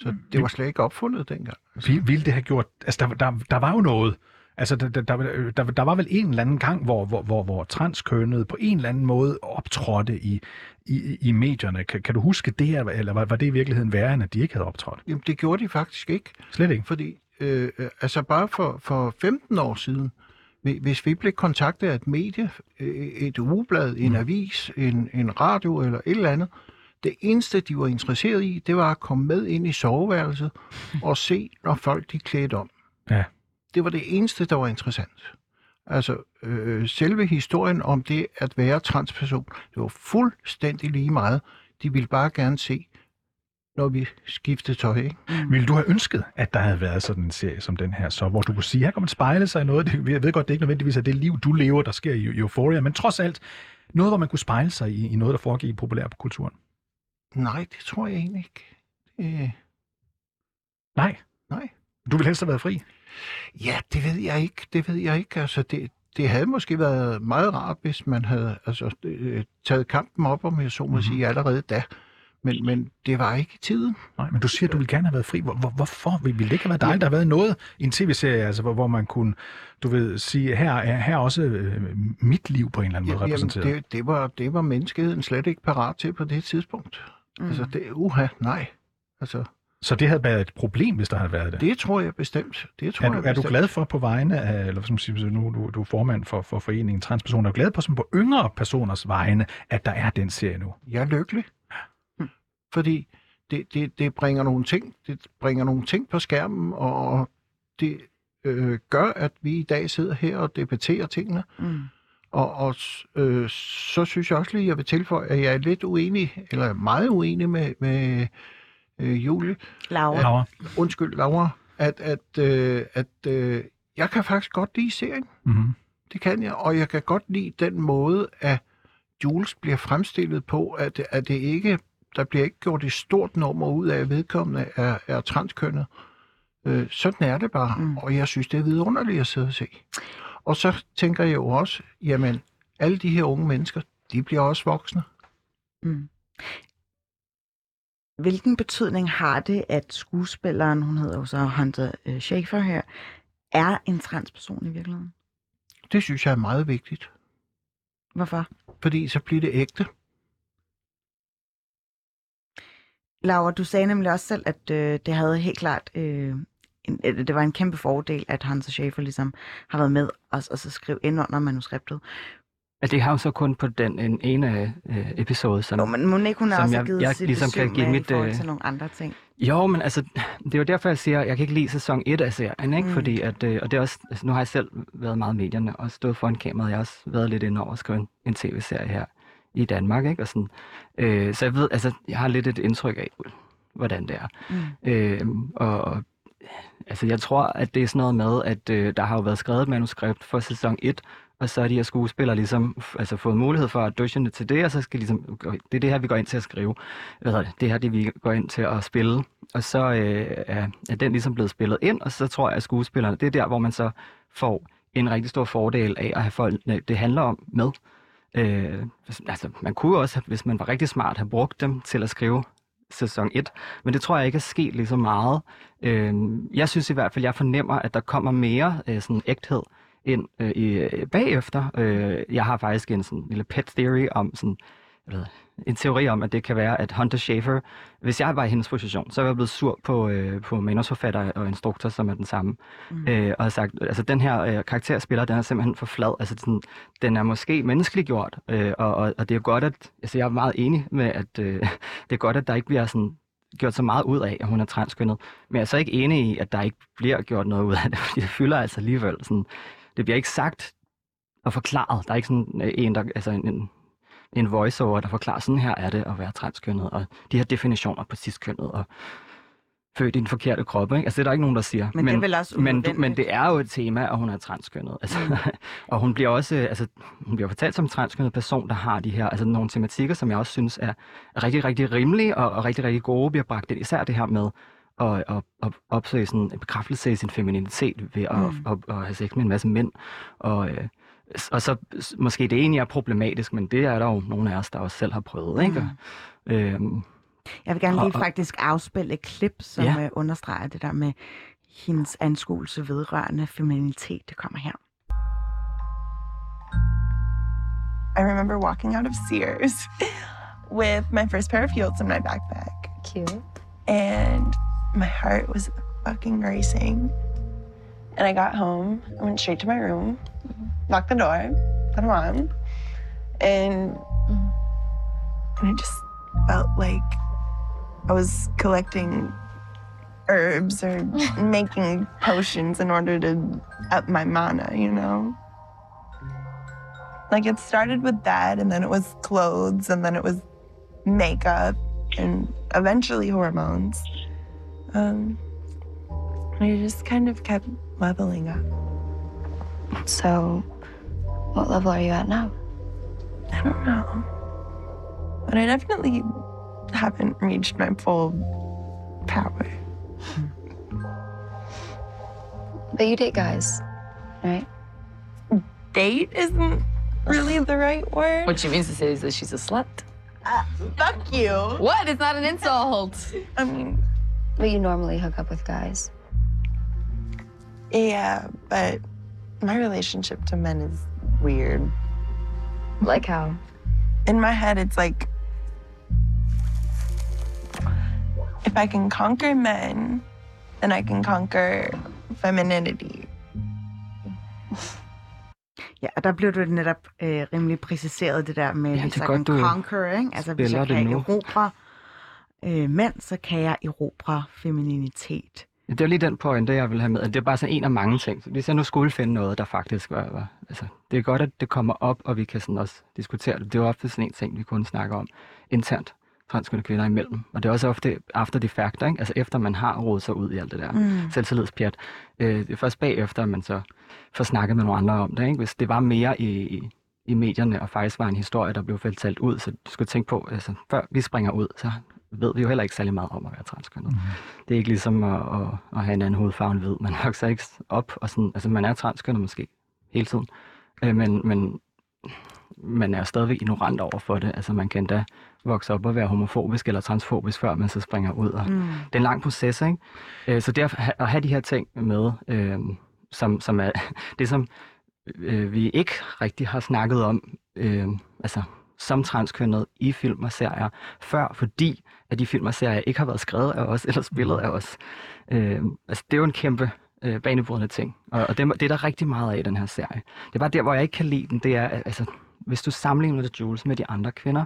så det var slet ikke opfundet dengang. Altså. Ville det have gjort... Altså, der, der, der var jo noget Altså, der, der, der, der var vel en eller anden gang, hvor, hvor, hvor, hvor transkønnede på en eller anden måde optrådte i, i, i medierne. Kan, kan du huske det, eller var, var det i virkeligheden værre, end at de ikke havde optrådt? Jamen, det gjorde de faktisk ikke. Slet ikke? Fordi, øh, altså bare for, for 15 år siden, hvis vi blev kontaktet af et medie, øh, et ugeblad, en mm. avis, en, en radio eller et eller andet, det eneste, de var interesseret i, det var at komme med ind i soveværelset og se, når folk de klædte om. Ja det var det eneste, der var interessant. Altså, øh, selve historien om det at være transperson, det var fuldstændig lige meget. De ville bare gerne se, når vi skiftede tøj. Ikke? Mm. Ville du have ønsket, at der havde været sådan en serie som den her, så, hvor du kunne sige, her kan man spejle sig i noget. Jeg ved godt, det er ikke nødvendigvis er det liv, du lever, der sker i Euphoria, men trods alt noget, hvor man kunne spejle sig i, i noget, der foregik i populærkulturen. Nej, det tror jeg egentlig ikke. Det, Nej? Nej. Du vil helst have været fri? Ja, det ved jeg ikke. Det ved jeg ikke. Altså, det, det havde måske været meget rart, hvis man havde altså, øh, taget kampen op, om jeg så må mm-hmm. sige, allerede da. Men, men det var ikke i tiden. Nej, men du siger, at du vil gerne have været fri. Hvor, hvor, hvorfor? Vil det ikke have været dejligt? Der har været noget i en tv-serie, altså, hvor, hvor man kunne, du ved, sige, her er her er også øh, mit liv på en eller anden måde Jamen, repræsenteret. det, det, var, det var menneskeheden slet ikke parat til på det tidspunkt. Mm. Altså, det, uha, nej. Altså, Så det havde været et problem, hvis der havde været det? det tror jeg bestemt. Det tror er, du, jeg er du glad for på vegne af, eller som siger, nu du, du er formand for, for foreningen Transpersoner, er du glad på, som på yngre personers vegne, at der er den serie nu? Jeg er lykkelig. Fordi det, det, det, bringer nogle ting, det bringer nogle ting på skærmen, og det øh, gør, at vi i dag sidder her og debatterer tingene. Mm. Og, og øh, så synes jeg også lige, at jeg vil tilføje, at jeg er lidt uenig, eller meget uenig med, med øh, Julie. Laura. At, Laura. Undskyld, Laura. At, at, øh, at øh, jeg kan faktisk godt lide serien. Mm-hmm. Det kan jeg, og jeg kan godt lide den måde, at Jules bliver fremstillet på, at, at det ikke, der bliver ikke gjort et stort nummer ud af, at vedkommende er, er transkønnet. Øh, sådan er det bare, mm. og jeg synes, det er vidunderligt at sidde og se. Og så tænker jeg jo også, jamen, alle de her unge mennesker, de bliver også voksne. Mm. Hvilken betydning har det, at skuespilleren, hun hedder jo så Hunter øh, Schafer her, er en transperson i virkeligheden? Det synes jeg er meget vigtigt, Hvorfor? fordi så bliver det ægte. Laura, du sagde nemlig også selv, at øh, det havde helt klart, øh, en, øh, det var en kæmpe fordel, at Hans Schaefer ligesom har været med og, og så skrev ind under manuskriptet. Ja, det har jo så kun på den en ene øh, episode, som, Jo, men må ikke hun som også jeg, givet jeg sit ligesom kan give mit... øh, til nogle andre ting? Jo, men altså, det er jo derfor, jeg siger, at jeg kan ikke lide sæson 1 af serien, ikke? Mm. Fordi at, øh, og det er også, altså, nu har jeg selv været meget i medierne og stået foran kameraet. Jeg har også været lidt inde over at skrive en, en tv-serie her i Danmark, ikke? Og sådan, øh, så jeg ved, altså, jeg har lidt et indtryk af, hvordan det er. Mm. Øh, og, og altså, jeg tror, at det er sådan noget med, at øh, der har jo været skrevet et manuskript for sæson 1, og så er de her skuespillere ligesom altså fået mulighed for at auditionne til det, og så skal ligesom, det er det her, vi går ind til at skrive. Hvad hedder det? det her, det vi går ind til at spille. Og så øh, er, er den ligesom blevet spillet ind, og så tror jeg, at skuespillerne, det er der, hvor man så får en rigtig stor fordel af at have folk, øh, det handler om, med. Øh, altså, man kunne også, hvis man var rigtig smart, have brugt dem til at skrive sæson 1, men det tror jeg ikke er sket lige så meget. Øh, jeg synes i hvert fald, jeg fornemmer, at der kommer mere øh, sådan ægthed ind øh, i, øh, bagefter. Øh, jeg har faktisk en sådan lille pet theory om sådan, jeg ved, en teori om, at det kan være, at Hunter Schafer, hvis jeg var i hendes position, så var jeg blevet sur på, øh, på manusforfatter og instruktor, som er den samme, mm. øh, og har sagt, altså den her øh, karakterspiller, den er simpelthen for flad, altså sådan, den er måske menneskeliggjort, øh, og, og, og det er godt, at, altså jeg er meget enig med, at øh, [laughs] det er godt, at der ikke bliver sådan gjort så meget ud af, at hun er transkønnet, men jeg er så ikke enig i, at der ikke bliver gjort noget ud af det, [laughs] fordi det fylder altså alligevel sådan, det bliver ikke sagt og forklaret. Der er ikke sådan øh, en, der, altså en, en, en voiceover, der forklarer, sådan her er det at være transkønnet, og de her definitioner på ciskønnet, og født i den forkerte krop, ikke? Altså, det er der ikke nogen, der siger. Men det er vel også men, du, men det er jo et tema, at hun er transkønnet. Altså, mm. [laughs] og hun bliver også, altså, hun bliver fortalt som en transkønnet person, der har de her, altså nogle tematikker, som jeg også synes er rigtig, rigtig rimelige og, og rigtig, rigtig gode, bliver bragt ind. Især det her med, at, at, at opsøge sådan en bekræftelse i sin femininitet ved at, Mm. mm. at, at have sex med en masse mænd. Og, øh, og så måske det egentlig er problematisk, men det er der jo nogle af os, der også selv har prøvet. Ikke? Mm. Øhm, Jeg vil gerne lige Og- og- faktisk afspille et klip, som Ja. ja. understreger det der med hendes anskuelse vedrørende femininitet. Det kommer her. I remember walking out of Sears [laughs] with my first pair of heels in my backpack. Cute. And my heart was fucking racing. And I got home, I went straight to my room, locked the door, put them on, and, and it just felt like I was collecting herbs or [laughs] making potions in order to up my mana, you know? Like it started with that, and then it was clothes, and then it was makeup, and eventually hormones. Um, and it just kind of kept leveling up. So, what level are you at now? I don't know. But I definitely haven't reached my full power. But you date guys, right? Date isn't really the right word. What she means to say is that she's a slut. Uh, fuck you. What? It's not an insult. I mean, But you normally hook up with guys. yeah, but my relationship to men is weird. Like how? In my head, it's like if I can conquer men, then I can conquer femininity. [laughs] Ja, og der blev det netop øh, rimelig præciseret, det der med, Ja, hvis det jeg godt, kan du conquer, ikke? Altså, hvis jeg kan erobre øh, mænd, så kan jeg erobre femininitet. Det er lige den pointe, jeg vil have med. Det er bare sådan en af mange ting. Så hvis jeg nu skulle finde noget, der faktisk var... var altså, det er godt, at det kommer op, og vi kan sådan også diskutere det. Det er jo ofte sådan en ting, vi kun snakker om internt transkønnede kvinder imellem. Og det er også ofte after the fact, ikke? altså efter man har rodet sig ud i alt det der Mm. selvtillidspjat. Øh, det er først bagefter, at man så får snakket med nogle andre om det. Ikke? Hvis det var mere i, i, i medierne, og faktisk var en historie, der blev talt ud, så du skal tænke på, altså før vi springer ud, så ved vi jo heller ikke særlig meget om at være transkønnet. Mm. Det er ikke ligesom at, at, at have en anden hudfarve end hvid. Man [laughs] vokser ikke op, og sådan, altså man er transkønnet måske hele tiden, øh, men, men man er stadigvæk ignorant over for det. Altså man kan endda vokse op og være homofobisk eller transfobisk, før man så springer ud. Og Mm. Det er en lang proces, ikke? Øh, Så derfor ha- at have de her ting med, øh, som, som er [laughs] det, som øh, vi ikke rigtig har snakket om, øh, altså som transkønnet i film og serier før, fordi at de film og serier ikke har været skrevet af os eller spillet af os. Øh, altså det er jo en kæmpe øh, banebrydende ting, og, og det, det er der rigtig meget af i den her serie. Det er bare der, hvor jeg ikke kan lide den, det er, altså, hvis du sammenligner The Jules med de andre kvinder,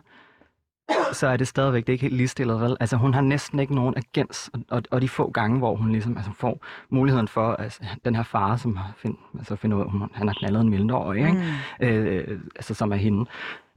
så er det stadigvæk det er ikke helt ligestillet, vel? Altså, hun har næsten ikke nogen agens, og, og, de få gange, hvor hun ligesom altså, får muligheden for, altså, den her far, som har find, altså, finder ud af, hun, han har knaldet en mindreårig, ikke? Mm. Øh, altså, som er hende,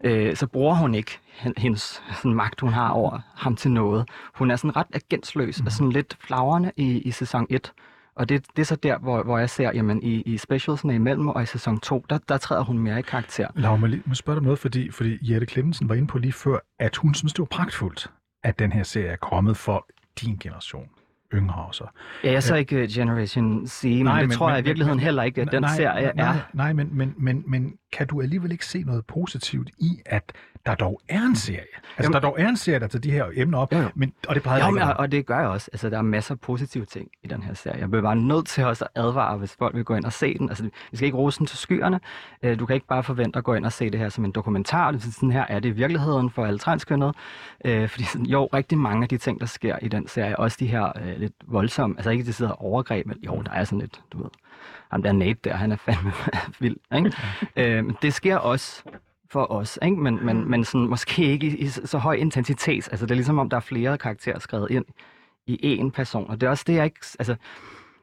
øh, så bruger hun ikke hen- hendes sådan, magt, hun har over ham til noget. Hun er sådan ret agensløs og sådan lidt flagrende i, i sæson 1. Og det, det er så der, hvor, hvor jeg ser, jamen i, i specialsene imellem og i sæson 2, der, der træder hun mere i karakter. Laura, må lige- må spørge dig om noget, fordi, fordi Jette Clemmensen var inde på lige før, at hun synes, det var pragtfuldt, at den her serie er kommet for din generation, yngre også. Ja, jeg er så ikke uh, Generation C, men nej, det men, tror jeg i virkeligheden men, heller ikke, at den nej, serie nej, er. Nej, men, men, men, men kan du alligevel ikke se noget positivt i, at der dog er en serie? Altså, Jamen- der dog er en serie, der tager de her emner op, Jo, jo. Men, og det plejer Jo, men, og, det gør jeg også. Altså, der er masser af positive ting i den her serie. Jeg bliver bare nødt til også at advare, hvis folk vil gå ind og se den. Altså, vi skal ikke rose den til skyerne. Øh, Du kan ikke bare forvente at gå ind og se det her som en dokumentar. Det Sådan her er det i virkeligheden for alle transkønnede. Øh, Fordi sådan, jo, rigtig mange af de ting, der sker i den serie, også de her øh, lidt voldsomme, altså ikke det sidder overgreb, men jo, der er sådan lidt, du ved, ham der Nate der, han er fandme [laughs] vild, ikke? øh, det sker også for os, ikke? Men, men, men sådan, måske ikke i, i så høj intensitet. Altså, det er ligesom om, der er flere karakterer skrevet ind i én person. Og det er også det, jeg ikke... Altså,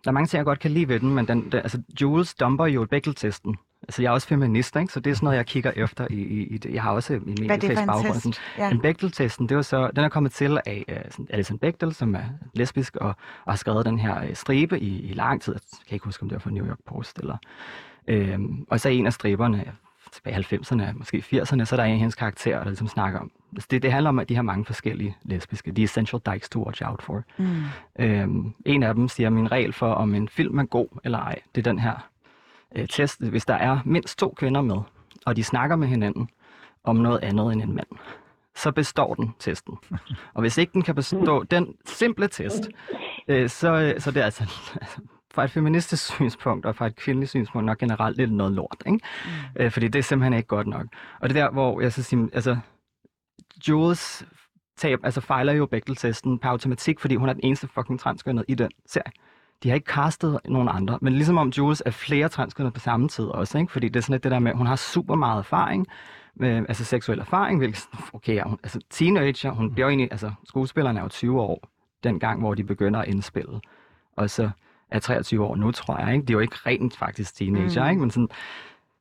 der er mange ting, jeg godt kan lide ved den, men den, den, altså, Jules dumper jo Bechdel-testen. Altså, jeg er også feminist, ikke? så det er sådan noget, jeg kigger efter i, i, i det. Jeg har også en Hvad det for en baggrund. test? Sådan. Ja. Men Bechdel-testen, det var så, den er kommet til af uh, Alison Bechdel, som er lesbisk og, og har skrevet den her uh, stribe i, i lang tid. Jeg kan ikke huske, om det var fra New York Post. Eller, øhm, og så er en af striberne tilbage i 90'erne, måske 80'erne, så er der en af hendes karakterer, der ligesom snakker om. Altså det, det handler om, at de har mange forskellige lesbiske. De essential dykes to watch out for. Mm. Øhm, en af dem siger, min regel for, om en film er god eller ej, det er den her øh, test. Hvis der er mindst to kvinder med, og de snakker med hinanden om noget andet end en mand, så består den testen. [laughs] Og hvis ikke den kan bestå den simple test, øh, så, så det er altså, altså [laughs] fra et feministisk synspunkt og fra et kvindeligt synspunkt nok generelt lidt noget lort, ikke? Mm. Øh, fordi det er simpelthen ikke godt nok. Og det er der, hvor jeg så siger, altså, Jules tab, altså fejler jo Bechdel-testen per automatik, fordi hun er den eneste fucking transkønnet i den serie. De har ikke castet nogen andre, men ligesom om Jules er flere transkønnet på samme tid også, ikke? fordi det er sådan lidt det der med, at hun har super meget erfaring, med, altså seksuel erfaring, hvilket, okay, ja, hun, altså teenager, hun bliver egentlig, altså skuespillerne er jo 20 år, dengang, hvor de begynder at indspille, og så er 23 år nu, tror jeg, ikke? De er jo ikke rent faktisk teenager, Mm. ikke? Men sådan,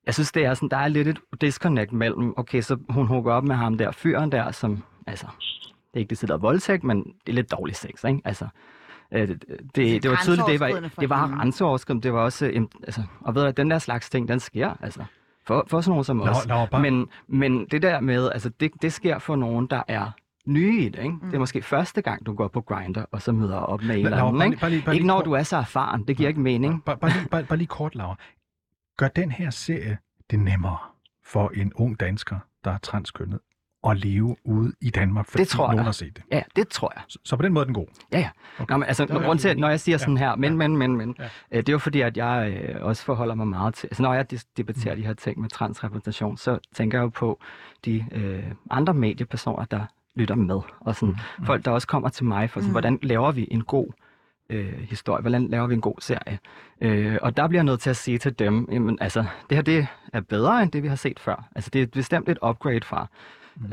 jeg synes, det er sådan, der er lidt et disconnect mellem, okay, så hun hooker op med ham der, fyren der, som, altså, det er ikke det sidder voldtægt, men det er lidt dårlig sex, ikke? Altså, øh, det, det, det var tydeligt, det var, det var grænseoverskridende, det var også, øh, altså, og ved du, den der slags ting, den sker, altså, for, for sådan nogen som os. Bare- Men, men det der med, altså, det, det sker for nogen, der er nye i det. Ikke? Mm. Det er måske første gang, du går på Grinder og så møder op med en eller anden. bare Ikke, lige- bare lige- bare ikke lige når kort- du er så erfaren. Det giver ikke mening. Bare, bare, lige, bare, bare lige kort, Laura. Gør den her serie det nemmere for en ung dansker, der er transkønnet, at leve ude i Danmark, fordi Det tror nogen jeg. har set det? Ja, det tror jeg. Så, så på den måde er den god? Ja, ja. Okay. Nå, men altså, er grund til, når jeg siger sådan Ja. her, men, men, men, men, Ja. øh, det er jo fordi, at jeg øh, også forholder mig meget til, altså når jeg debatterer Mm. de her ting med transrepræsentation, så tænker jeg jo på de øh, andre mediepersoner, der lytter med, og sådan Mm. folk, der også kommer til mig for, sådan, Mm. hvordan laver vi en god øh, historie, hvordan laver vi en god serie. Øh, og der bliver jeg nødt til at sige til dem, jamen altså, det her det er bedre end det, vi har set før. Altså det er bestemt et upgrade fra mm.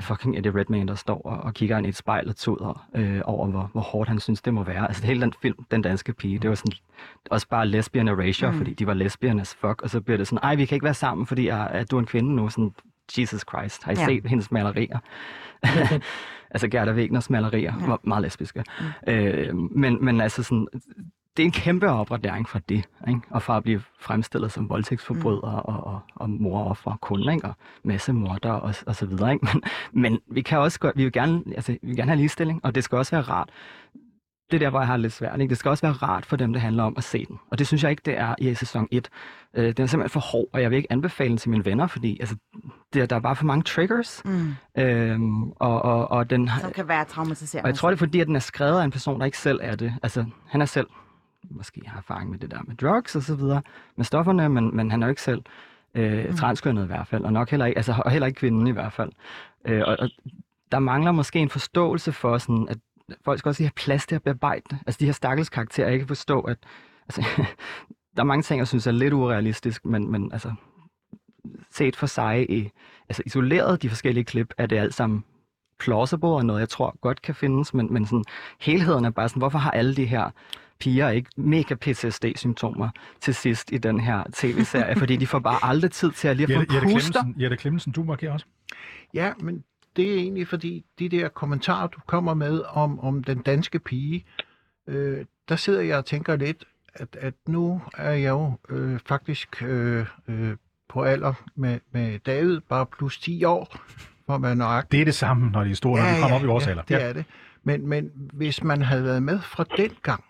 Fucking Eddie Redmayne, der står og, og kigger ind i et spejl og tuder øh, over, hvor, hvor hårdt han synes, det må være. Altså hele den film, Den Danske Pige, det var sådan også bare lesbian erasure, Mm. mm. fordi de var lesbian as fuck, og så bliver det sådan, ej, vi kan ikke være sammen, fordi jeg, at du er en kvinde nu. Sådan, Jesus Christ, har I ja. set hendes malerier? [laughs] [laughs] altså Gerda Wegners malerier ja. var meget lesbiske. Mm. Øh, men, men altså sådan, det er en kæmpe opgradering fra det, ikke? og fra at blive fremstillet som voldtægtsforbryder mm. og, og, og moroffer kun, ikke? og massemorder og, og så videre. Ikke? Men, men vi kan også godt, vi vil gerne, altså, vi vil gerne have ligestilling, og det skal også være rart. Det er der, hvor jeg har det lidt svært. Ikke? Det skal også være rart for dem, det handler om at se den. Og det synes jeg ikke, det er i sæson 1. Øh, den er simpelthen for hård, og jeg vil ikke anbefale den til mine venner, fordi altså, det, der er bare for mange triggers. Mm. Øhm, og, og, og den, Som kan være traumatiserende. og jeg tror, det er fordi, at den er skrevet af en person, der ikke selv er det. Altså, han er selv, måske har erfaring med det der med drugs og så videre, med stofferne, men, men han er jo ikke selv øh, Mm. transkønnet i hvert fald, og nok heller ikke, altså, og heller ikke kvinden i hvert fald. Øh, og, og der mangler måske en forståelse for sådan, at folk skal også lige have plads til at bearbejde det. Altså, de her stakkels karakterer, jeg kan forstå, at altså, [laughs] der er mange ting, jeg synes er lidt urealistisk, men, men altså, set for sig, i, altså isoleret de forskellige klip, er det alt sammen plausible og noget, jeg tror godt kan findes, men, men sådan, helheden er bare sådan, hvorfor har alle de her piger ikke mega PTSD-symptomer til sidst i den her tv-serie, fordi de får bare aldrig tid til at lige få Jette, puster. Jette Clemmensen, du markerer også. Ja, men det er egentlig fordi, de der kommentarer, du kommer med om, om den danske pige, øh, der sidder jeg og tænker lidt, at, at nu er jeg jo øh, faktisk øh, øh, på alder med, med David, bare plus 10 år, at være nøjagtig. Det er det samme, når de er store, når de kommer op i vores ja, alder. det er det. Men, men hvis man havde været med fra den gang,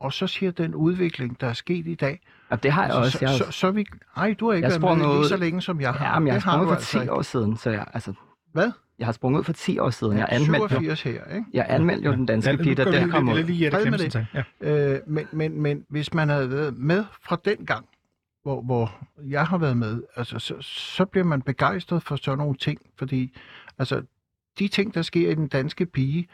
og så siger den udvikling, der er sket i dag, Ja, det har jeg så, også. Jeg, så, så, så vi... Ej, du har ikke Jeg været med lige ud- så længe, som jeg har. ja, men jeg har Det har sprunget for altså 10 ikke. år siden, så jeg, altså, Hvad? jeg har sprunget ud for 10 år siden. Ja, Jeg anmeldte jo, 87 her, ikke? jeg anmeldte jo den danske Ja, pige, da den kom lige- ud. lige Fred med til. Ja. Øh, men, men, men hvis man havde været med fra den gang, hvor, hvor jeg har været med, altså, så, så bliver man begejstret for sådan nogle ting, fordi altså, de ting, der sker i den danske pige,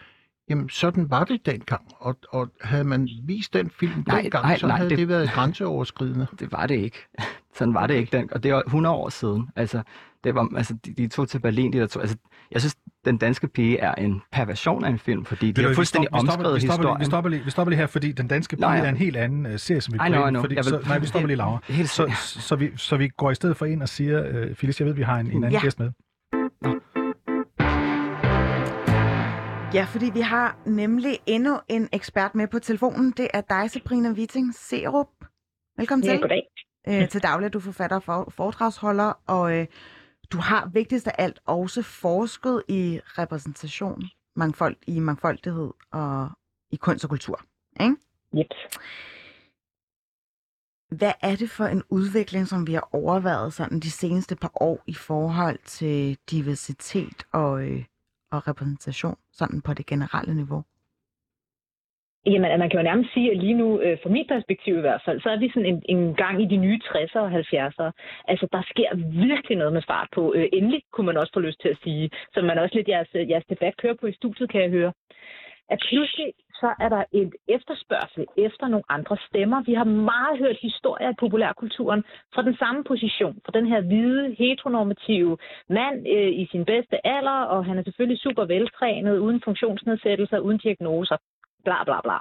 jamen sådan var det dengang, og, og havde man vist den film Nej, dengang, nej, så nej, havde det- det været grænseoverskridende. Det var det ikke. [laughs] Sådan var det ikke. Den, og det var 100 år siden. Altså, det var, altså de, de tog til Berlin, de der to. Altså, jeg synes, Den Danske Pige er en perversion af en film, fordi de Ved du, har vi fuldstændig stopper- vi stopper- omskrevet vi stopper, lige- historien. Vi stopper, lige, vi stopper lige her, fordi Den Danske Nå, Pige ja. er en helt anden uh, serie, som vi går know, ind. Fordi, vil- så, nej, vi stopper lige, Laura. Helt Så, så, vi, så vi går i stedet for ind og siger, uh, Phyllis, jeg ved, vi har en, en anden Ja. gæst med. Ja, fordi vi har nemlig endnu en ekspert med på telefonen. Det er dig, Sabrina Witting Serup. Velkommen Ja, til. goddag. Øh, til daglig er du forfatter og for, foredragsholder, og øh, du har vigtigst af alt også forsket i repræsentation mangfold, i mangfoldighed og i kunst og kultur. Ikke? Yep. Hvad er det for en udvikling, som vi har overvejet sådan de seneste par år i forhold til diversitet og, øh, og repræsentation, sådan på det generelle niveau? Jamen, man kan jo nærmest sige, at lige nu, øh, fra mit perspektiv i hvert fald, så er vi sådan en, en gang i de nye 60'er og 70'er. Altså, der sker virkelig noget med fart på. Øh, endelig kunne man også få lyst til at sige, som man også lidt jeres, jeres debat kører på i studiet, kan jeg høre. At pludselig så er der et efterspørgsel efter nogle andre stemmer. Vi har meget hørt historier i populærkulturen fra den samme position, fra den her hvide, heteronormative mand øh, i sin bedste alder, og han er selvfølgelig super veltrænet, uden funktionsnedsættelser, uden diagnoser bla bla bla.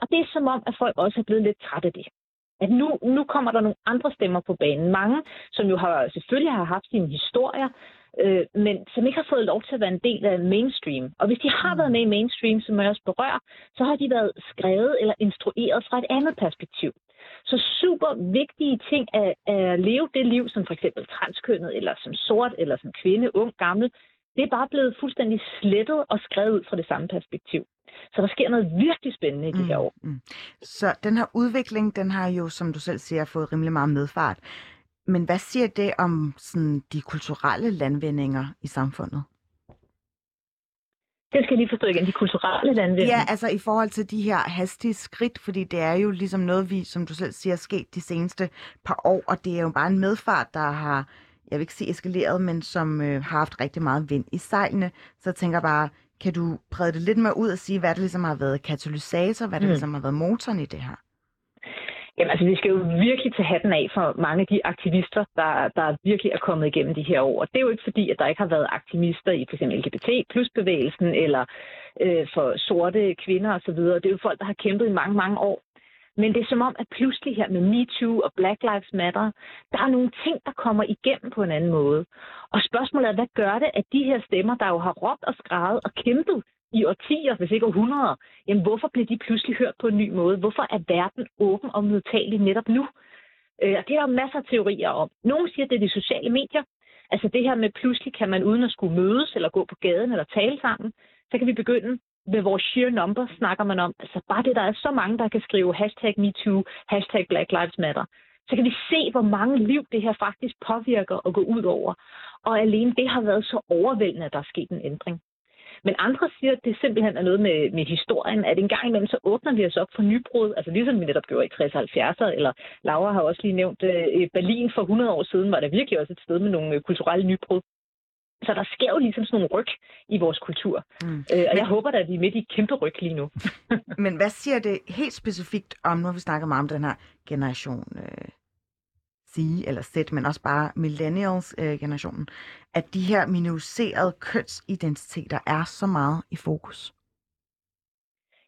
Og det er som om, at folk også er blevet lidt trætte af det. At nu, nu kommer der nogle andre stemmer på banen. Mange, som jo har, selvfølgelig har haft sine historier, øh, men som ikke har fået lov til at være en del af mainstream. Og hvis de har været med i mainstream, som jeg også berører, så har de været skrevet eller instrueret fra et andet perspektiv. Så super vigtige ting at, at leve det liv, som for eksempel transkønnet, eller som sort, eller som kvinde, ung, gammel, Det er bare blevet fuldstændig slettet og skrevet ud fra det samme perspektiv. Så der sker noget virkelig spændende i de her år. Mm. Så den her udvikling, den har jo, som du selv siger, fået rimelig meget medfart. Men hvad siger det om sådan, de kulturelle landvindinger i samfundet? Det skal jeg lige forstå igen, de kulturelle landvindinger. Ja, altså i forhold til de her hastige skridt, fordi det er jo ligesom noget, vi, som du selv siger, sket de seneste par år, og det er jo bare en medfart, der har, jeg vil ikke sige eskaleret, men som øh, har haft rigtig meget vind i sejlene. Så jeg tænker bare, kan du brede det lidt mere ud og sige, hvad det ligesom har været katalysator, hvad det Mm. ligesom har været motoren i det her? Jamen altså, vi skal jo virkelig tage hatten af for mange af de aktivister, der, der virkelig er kommet igennem de her år. Og det er jo ikke fordi, at der ikke har været aktivister i f.eks. LGBT plus bevægelsen eller øh, for sorte kvinder osv. Det er jo folk, der har kæmpet i mange, mange år. Men det er som om, at pludselig her med MeToo og Black Lives Matter, der er nogle ting, der kommer igennem på en anden måde. Og spørgsmålet er, hvad gør det, at de her stemmer, der jo har råbt og skrevet og kæmpet i årtier, hvis ikke århundreder, jamen hvorfor bliver de pludselig hørt på en ny måde? Hvorfor er verden åben og modtagelig netop nu? Øh, og det er der masser af teorier om. Nogle siger, at det er de sociale medier. Altså det her med, pludselig kan man uden at skulle mødes eller gå på gaden eller tale sammen, så kan vi begynde med vores sheer number, snakker man om. Altså bare det, der er så mange, der kan skrive hashtag MeToo, hashtag Black Lives Matter. Så kan vi se, hvor mange liv det her faktisk påvirker og går ud over. Og alene det har været så overvældende, at der er sket en ændring. Men andre siger, at det simpelthen er noget med, med historien, at en gang imellem så åbner vi os op for nybrud, altså ligesom vi netop gjorde i 60'erne, eller Laura har også lige nævnt øh, Berlin for 100 år siden, var der virkelig også et sted med nogle øh, kulturelle nybrud. Så der sker jo ligesom sådan nogle ryg i vores kultur. Mm. Øh, og jeg håber da, at vi er midt i et kæmpe ryg lige nu. [laughs] Men hvad siger det helt specifikt om, nu har vi snakket meget om den her generation øh, Z, eller Z, men også bare millennials-generationen, at de her minoriserede kønsidentiteter er så meget i fokus?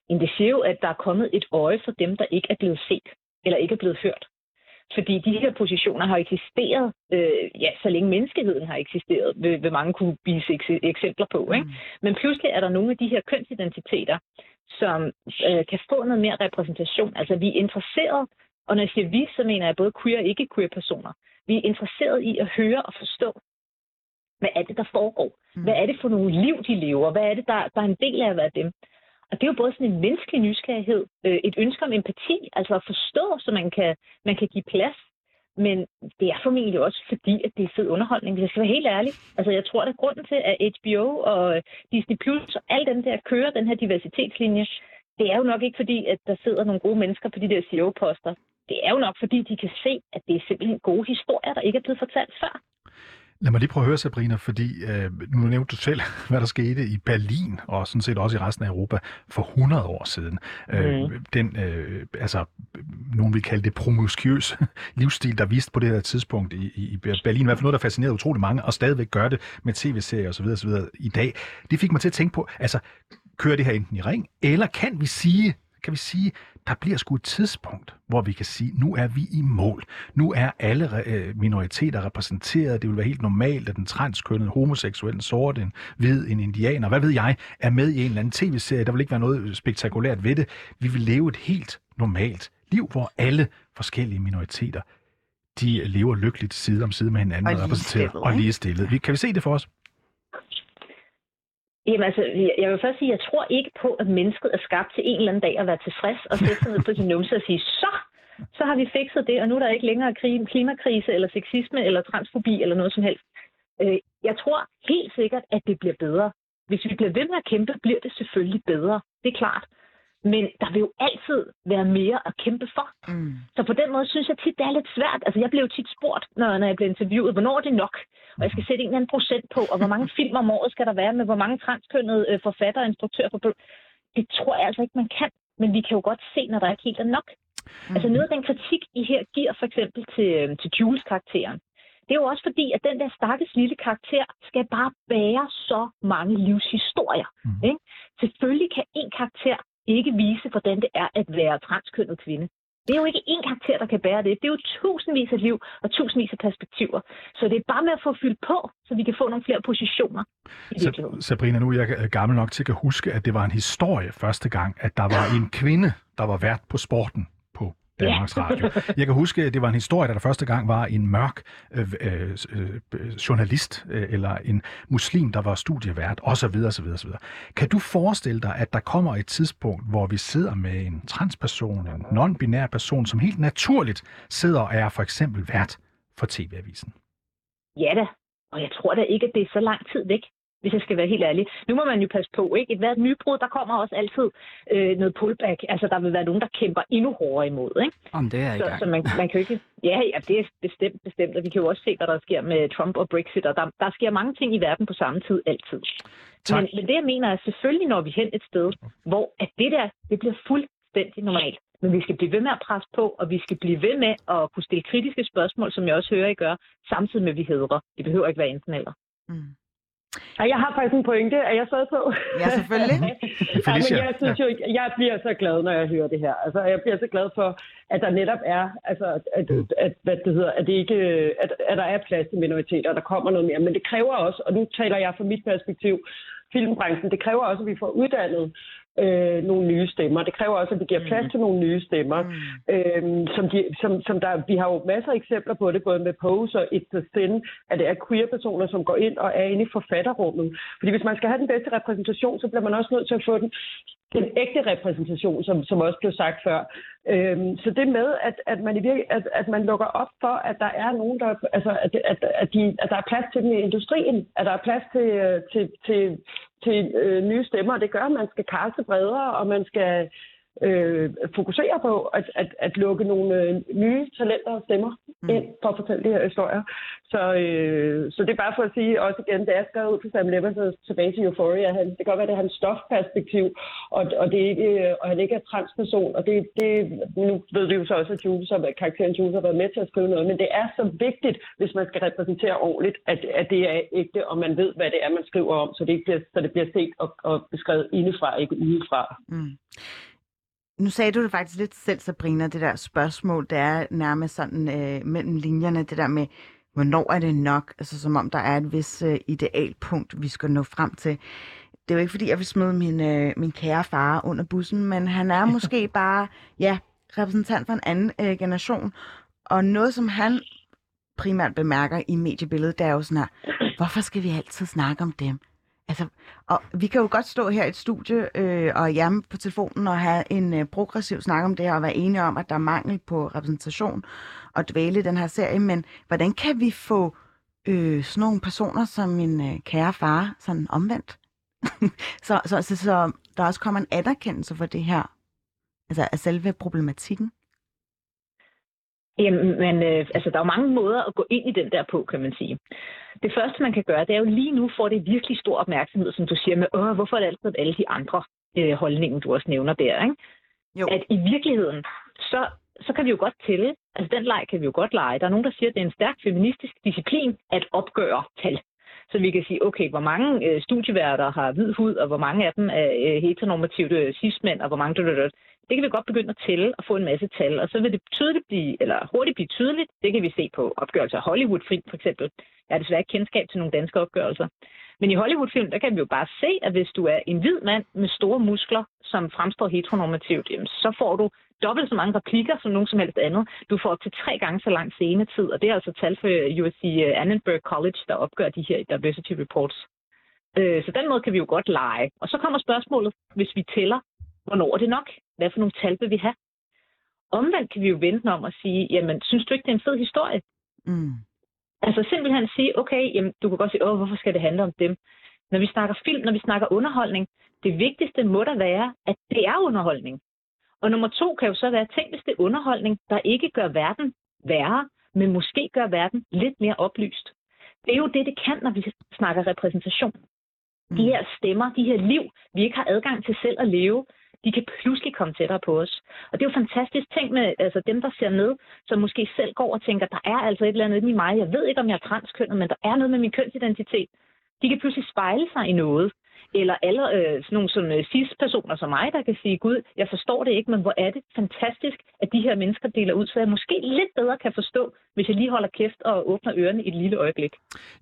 Men det siger jo, at der er kommet et øje for dem, der ikke er blevet set, eller ikke er blevet hørt. Fordi de her positioner har eksisteret, øh, ja, så længe menneskeheden har eksisteret, vil, vil mange kunne vise eks- eksempler på. Ikke? Men pludselig er der nogle af de her kønsidentiteter, som øh, kan få noget mere repræsentation. Altså vi er interesseret, og når jeg siger vi, så mener jeg både queer og ikke-queer personer. Vi er interesseret i at høre og forstå, hvad er det, der foregår? Hvad er det for nogle liv, de lever? Hvad er det, der, der er en del af at være dem? Og det er jo både sådan en menneskelig nysgerrighed, øh, et ønske om empati, altså at forstå, så man kan, man kan give plads. Men det er formentlig også fordi, at det er fed underholdning, hvis jeg skal være helt ærlig. Altså jeg tror, at grunden til, at HBO og Disney Plus og alle dem der kører den her diversitetslinje, det er jo nok ikke fordi, at der sidder nogle gode mennesker på de der CEO-poster. Det er jo nok fordi, de kan se, at det er simpelthen gode historier, der ikke er blevet fortalt før. Lad mig lige prøve at høre, Sabrina, fordi øh, nu nævnte du selv, [laughs] hvad der skete i Berlin, og sådan set også i resten af Europa, for 100 år siden. Øh, Mhm. den, øh, altså, nogen vil kalde det promiskuøs [laughs] livsstil, der viste på det her tidspunkt i, i Berlin, i hvert fald noget, der fascinerede utrolig mange, og stadigvæk gør det med tv-serier osv. osv. i dag. Det fik mig til at tænke på, altså, kører det her enten i ring, eller kan vi sige, kan vi sige, der bliver sgu et tidspunkt, hvor vi kan sige, nu er vi i mål. Nu er alle øh, minoriteter repræsenteret. Det vil være helt normalt, at den transkønnede, homoseksuelle, en sort, en hvid, en indianer, hvad ved jeg, er med i en eller anden tv-serie. Der vil ikke være noget spektakulært ved det. Vi vil leve et helt normalt liv, hvor alle forskellige minoriteter, de lever lykkeligt side om side med hinanden Og og repræsenteret og ikke? ligestillet. Vi, kan vi se det for os? Jamen altså, jeg- vil først sige, jeg tror ikke på, at mennesket er skabt til en eller anden dag at være tilfreds og sætte sig ned på sin numse og sige, så, så har vi fikset det, og nu er der ikke længere krig, klimakrise eller sexisme eller transfobi eller noget som helst. Øh, jeg tror helt sikkert, at det bliver bedre. Hvis vi bliver ved med at kæmpe, bliver det selvfølgelig bedre. Det er klart. Men der vil jo altid være mere at kæmpe for. Mm. Så på den måde synes jeg tit, det er lidt svært. Altså, jeg blev jo tit spurgt, når, når jeg blev interviewet, hvornår er det nok? Og jeg skal sætte en eller anden procent på, og hvor mange [laughs] film om året skal der være med, hvor mange transkønnede øh, forfattere og instruktører på Det tror jeg altså ikke, man kan. Men vi kan jo godt se, når der ikke helt er nok. Mm. Altså noget af den kritik, I her giver for eksempel til, øh, til Jules-karakteren, det er jo også fordi, at den der stakkels lille karakter skal bare bære så mange livshistorier. Mm. Ikke? Selvfølgelig kan en karakter ikke vise, hvordan det er at være transkønnet kvinde. Det er jo ikke én karakter, der kan bære det. Det er jo tusindvis af liv og tusindvis af perspektiver. Så det er bare med at få fyldt på, så vi kan få nogle flere positioner i Sabrina, nu er jeg gammel nok til at huske, at det var en historie første gang, at der var en kvinde, der var vært på sporten Danmarks Ja. Radio. Jeg kan huske, at det var en historie, der der første gang var en mørk øh, øh, øh, journalist øh, eller en muslim, der var studievært, osv. osv., osv. Kan du forestille dig, at der kommer et tidspunkt, hvor vi sidder med en transperson, en non-binær person, som helt naturligt sidder og er for eksempel vært for TV-avisen? Ja da, og jeg tror da ikke, at det er så lang tid væk, hvis jeg skal være helt ærlig. Nu må man jo passe på, ikke? Et hvert nybrud, der kommer også altid øh, noget pullback. Altså, der vil være nogen, der kæmper endnu hårdere imod, ikke? Om det er i Så, gang. så man, man kan jo ikke... Ja, ja, det er bestemt, bestemt. Og vi kan jo også se, hvad der sker med Trump og Brexit, og der, der sker mange ting i verden på samme tid altid. Tak. Men, men det, jeg mener, er selvfølgelig, når vi hen et sted, hvor at det der, det bliver fuldstændig normalt. Men vi skal blive ved med at presse på, og vi skal blive ved med at kunne stille kritiske spørgsmål, som jeg også hører, I gør, samtidig med, at vi hedrer. Det behøver ikke være enten eller. Mm. Jeg har faktisk en pointe, er jeg så på? Ja, selvfølgelig. [laughs] altså, jeg synes jo, jeg bliver så glad, når jeg hører det her. Altså, jeg bliver så glad for, at der netop er, altså, at, at, at, hvad det hedder, at, det ikke, at, at der er plads til minoriteter, og der kommer noget mere. Men det kræver også, og nu taler jeg fra mit perspektiv, filmbranchen, det kræver også, at vi får uddannet øh, nogle nye stemmer. Det kræver også, at vi giver plads til nogle nye stemmer. Mm. Øhm, som de, som, som der, vi har jo masser af eksempler på det, både med Pose og It's a Sin, at det er queer-personer, som går ind og er inde i forfatterrummet. Fordi hvis man skal have den bedste repræsentation, så bliver man også nødt til at få den, den ægte repræsentation, som, som også blev sagt før. Øhm, så det med, at, at, man i virke, at, at man lukker op for, at der er nogen, der, altså, at, at, at, de, at der er plads til dem i industrien, at der er plads til, øh, til, til, til øh, nye stemmer, og det gør, at man skal kaste bredere, og man skal øh, fokusere på at, at, at lukke nogle øh, nye talenter og stemmer mm. ind for at fortælle de her historier. Så, øh, så det er bare for at sige også igen, da jeg skrev ud på Sam Levers og tilbage til Euphoria, han, det kan godt være, det er hans stofperspektiv, og, og, det er ikke, øh, og han ikke er transperson, og det, det, nu ved vi jo så også, at Jules, har, været- karakteren Jules har været med til at skrive noget, men det er så vigtigt, hvis man skal repræsentere ordentligt, at, at det er ægte, og man ved, hvad det er, man skriver om, så det, ikke bliver, så det bliver set og, og beskrevet indefra, ikke udefra. Mm. Nu sagde du det faktisk lidt selv, Sabrina, det der spørgsmål, det er nærmest sådan øh, mellem linjerne, det der med, hvornår er det nok? Altså som om der er et vis øh, idealpunkt, vi skal nå frem til. Det er jo ikke, fordi jeg vil smide min, øh, min kære far under bussen, men han er måske bare, ja, repræsentant for en anden øh, generation. Og noget, som han primært bemærker i mediebilledet, det er jo sådan her, hvorfor skal vi altid snakke om dem? Altså, og vi kan jo godt stå her i et studie øh, og hjemme på telefonen og have en øh, progressiv snak om det her og være enige om, at der er mangel på repræsentation og dvæle i den her serie, men hvordan kan vi få øh, sådan nogle personer som min øh, kære far sådan omvendt? [laughs] så, så, så, så der også kommer en anerkendelse for det her, altså af selve problematikken. Jamen, men, øh, altså, der er jo mange måder at gå ind i den der på, kan man sige. Det første, man kan gøre, det er jo lige nu får det virkelig stor opmærksomhed, som du siger med, Åh, hvorfor er det altid alle de andre øh, holdninger, du også nævner der, ikke? Jo. At i virkeligheden, så, så kan vi jo godt tælle, altså den leg kan vi jo godt lege. Der er nogen, der siger, at det er en stærk feministisk disciplin at opgøre tal. Så vi kan sige, okay, hvor mange øh, studieværter har hvid hud, og hvor mange af dem er øh, heteronormativt øh, cis-mænd, og hvor mange... dødødød. Det kan vi godt begynde at tælle og få en masse tal, og så vil det tydeligt blive, eller hurtigt blive tydeligt. Det kan vi se på opgørelser af Hollywood-film for eksempel. Jeg har desværre ikke kendskab til nogle danske opgørelser. Men i Hollywood-film, der kan vi jo bare se, at hvis du er en hvid mand med store muskler, som fremstår heteronormativt, jamen, så får du dobbelt så mange replikker som nogen som helst andet. Du får op til tre gange så lang scenetid, og det er altså tal for øh, USC øh, Annenberg College, der opgør de her diversity reports. Øh, så den måde kan vi jo godt lege. Og så kommer spørgsmålet, hvis vi tæller, hvornår er det nok? Hvad for nogle tal vil vi have? Omvendt kan vi jo vente om og sige, jamen, synes du ikke, det er en fed historie? Mm. Altså simpelthen sige, okay, jamen, du kan godt sige, åh, hvorfor skal det handle om dem? Når vi snakker film, når vi snakker underholdning, det vigtigste må der være, at det er underholdning. Og nummer to kan jo så være, tænk hvis det er underholdning, der ikke gør verden værre, men måske gør verden lidt mere oplyst. Det er jo det, det kan, når vi snakker repræsentation. De her stemmer, de her liv, vi ikke har adgang til selv at leve, de kan pludselig komme tættere på os. Og det er jo fantastisk ting med altså dem, der ser med, som måske selv går og tænker, der er altså et eller andet i mig. Jeg ved ikke, om jeg er transkønnet, men der er noget med min kønsidentitet. De kan pludselig spejle sig i noget. Eller alle øh, sådan nogle som øh, cis-personer som mig, der kan sige, gud, jeg forstår det ikke, men hvor er det fantastisk, at de her mennesker deler ud, så jeg måske lidt bedre kan forstå, hvis jeg lige holder kæft og åbner ørerne i et lille øjeblik.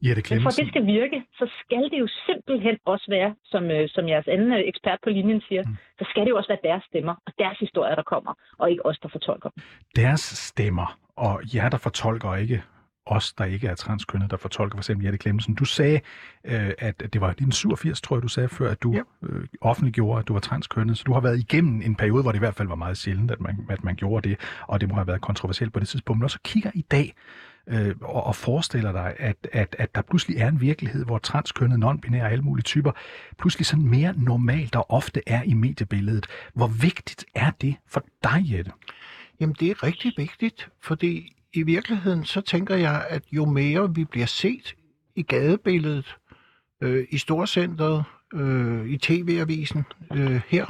Jette Men for at det skal virke, så skal det jo simpelthen også være, som, øh, som jeres anden øh, ekspert på linjen siger, mm. så skal det jo også være deres stemmer og deres historier, der kommer, og ikke os, der fortolker dem. Deres stemmer, og jer, der fortolker ikke os, der ikke er transkønnet, der fortolker for eksempel Jette Clemmensen. Du sagde, øh, at det var 1987, tror jeg, du sagde før, at du ja. øh, offentliggjorde, at du var transkønnet. Så du har været igennem en periode, hvor det i hvert fald var meget sjældent, at man, at man gjorde det, og det må have været kontroversielt på det tidspunkt. Men også kigger i dag øh, og, og forestiller dig, at, at, at der pludselig er en virkelighed, hvor transkønnet, non-binære og alle mulige typer, pludselig sådan mere normalt og ofte er i mediebilledet. Hvor vigtigt er det for dig, Jette? Jamen, det er rigtig vigtigt, fordi i virkeligheden, så tænker jeg, at jo mere vi bliver set i gadebilledet, øh, i storcentret, øh, i tv-avisen øh, her,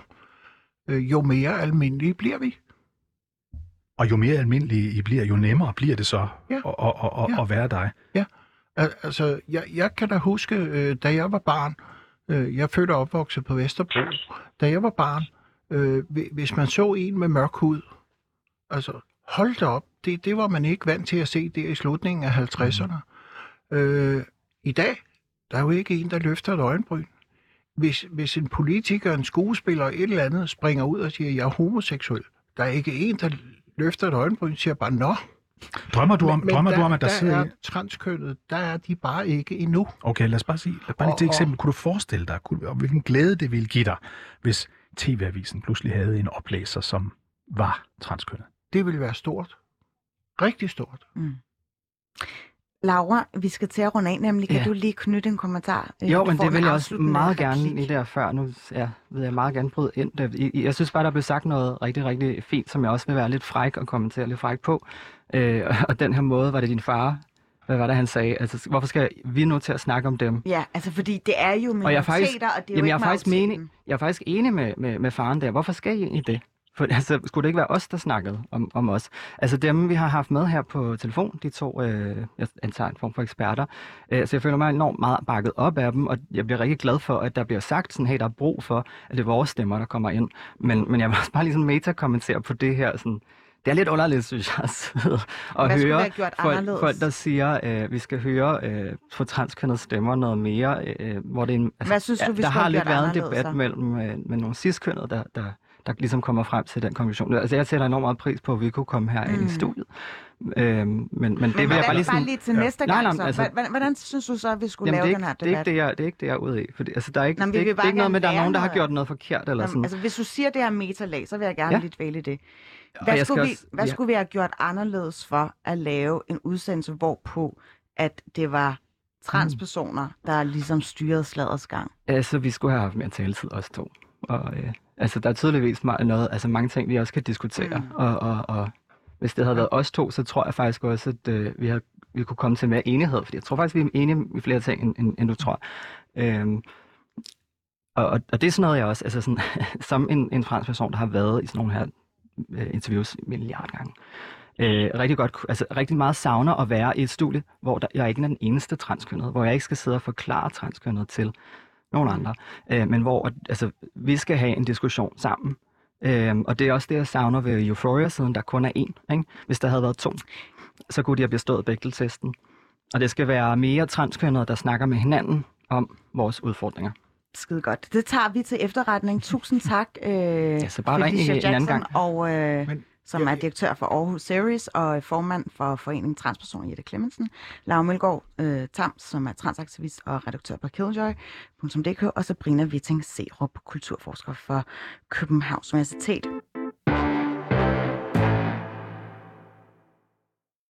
øh, jo mere almindelige bliver vi. Og jo mere almindelige I bliver, jo nemmere bliver det så Ja. at, at, at, Ja. at være dig. Ja, Al- altså, jeg, jeg kan da huske, øh, da jeg var barn, øh, jeg er født og opvokset på Vesterbro, da jeg var barn, øh, hvi- hvis man så en med mørk hud, altså, hold da op, det, det var man ikke vant til at se der i slutningen af 50'erne. Øh, I dag, der er jo ikke en, der løfter et øjenbryn. Hvis, hvis en politiker, en skuespiller, et eller andet springer ud og siger, jeg er homoseksuel, der er ikke en, der løfter et øjenbryn, siger bare, nå. Drømmer du om, Men- men drømmer du om at der, der sidder... er transkønnet, der er de bare ikke endnu. Okay, lad os bare sige, lad bare lige til eksempel, kunne du forestille dig, kunne, og hvilken glæde det ville give dig, hvis TV-avisen pludselig havde en oplæser, som var transkønnet? Det vil være stort. Rigtig stort. Mm. Laura, vi skal til at runde af, nemlig. Kan Ja. du lige knytte en kommentar? Øh, Jo, men det vil jeg også meget gerne i der før. Nu ja, vil jeg meget gerne bryde ind. I- Jeg synes bare, der blev sagt noget rigtig, rigtig fint, som jeg også vil være lidt fræk og kommentere lidt fræk på. Øh, og den her måde var det din far, hvad var det, han sagde? Altså, hvorfor skal vi nu til at snakke om dem? Ja, altså fordi det er jo minoriteter, Og jeg er faktisk, og det er jo jamen, jeg er ikke faktisk, mening, jeg er faktisk enig med, med, med faren der. Hvorfor skal I i det? For, altså, skulle det ikke være os, der snakkede om, om os? Altså dem, vi har haft med her på telefon, de to, øh, jeg antager en form for eksperter, øh, så jeg føler mig enormt meget bakket op af dem, og jeg bliver rigtig glad for, at der bliver sagt sådan, hey, der er brug for, at det er vores stemmer, der kommer ind. Men, men jeg vil også bare lige sådan meta-kommentere på det her, sådan, det er lidt underligt, synes jeg, at sidde og Hvad høre folk, folk, der siger, at vi skal høre øh, på transkønnede stemmer noget mere, øh, hvor det er en, Hvad synes du, vi der skulle har lidt været en debat så? mellem øh, med nogle cis-kønnede, der, der, der ligesom kommer frem til den konklusion. Altså, jeg sætter enormt meget pris på, at vi kunne komme her ind Mm. i studiet. Øhm, men, men, det Men vil jeg bare lige sådan... bare lige til næste Nej, gang, nej, så. altså- Hvordan, hvordan synes du så, at vi skulle Jamen, lave er den her ikke, det, er debat? ikke det, jeg, det er ikke det, jeg er ude i. Fordi, altså, der er ikke, Nå, det, er ikke, det er ikke noget med, at der er nogen, der har gjort noget forkert. Eller Nå, sådan. Altså, hvis du siger, det er metalag, så vil jeg gerne Ja. ja. lidt vælge det. Hvad, skulle vi, også- hvad ja. skulle vi have gjort anderledes for at lave en udsendelse, hvorpå at det var transpersoner, der ligesom styrede sladers gang? Altså, vi skulle have haft mere taletid, os to. Og, øh, altså, der er tydeligvis ma- noget, altså mange ting, vi også kan diskutere. Mm. Og, og, og hvis det havde været os to, så tror jeg faktisk også, at øh, vi, havde, vi kunne komme til mere enighed. Fordi jeg tror faktisk, vi er enige i flere ting, end, end, end du tror. Øhm, og, og, og det er sådan noget, jeg også, altså sådan, [laughs] som en, en fransk person, der har været i sådan nogle her øh, interviews milliard gange, øh, rigtig godt, altså rigtig meget savner at være i et studie, hvor der, jeg ikke er den eneste transkønnede, hvor jeg ikke skal sidde og forklare transkønnede til nogen andre, øh, men hvor altså, vi skal have en diskussion sammen. Øh, og det er også det, jeg savner ved Euphoria, siden der kun er én. Ikke? Hvis der havde været to, så kunne de have bestået Bechdel-testen. Og det skal være mere transkønnede, der snakker med hinanden om vores udfordringer. Skide godt. Det tager vi til efterretning. Tusind tak, øh, ja, så bare ring Felicia en- en anden gang. og, øh, som er direktør for Aarhus Series og formand for Foreningen Transpersoner Jette Clemmensen. Laura Mølgaard øh, Tams, som er transaktivist og redaktør på Killjoy.dk, og Sabrina Witting Serup, kulturforsker for Københavns Universitet.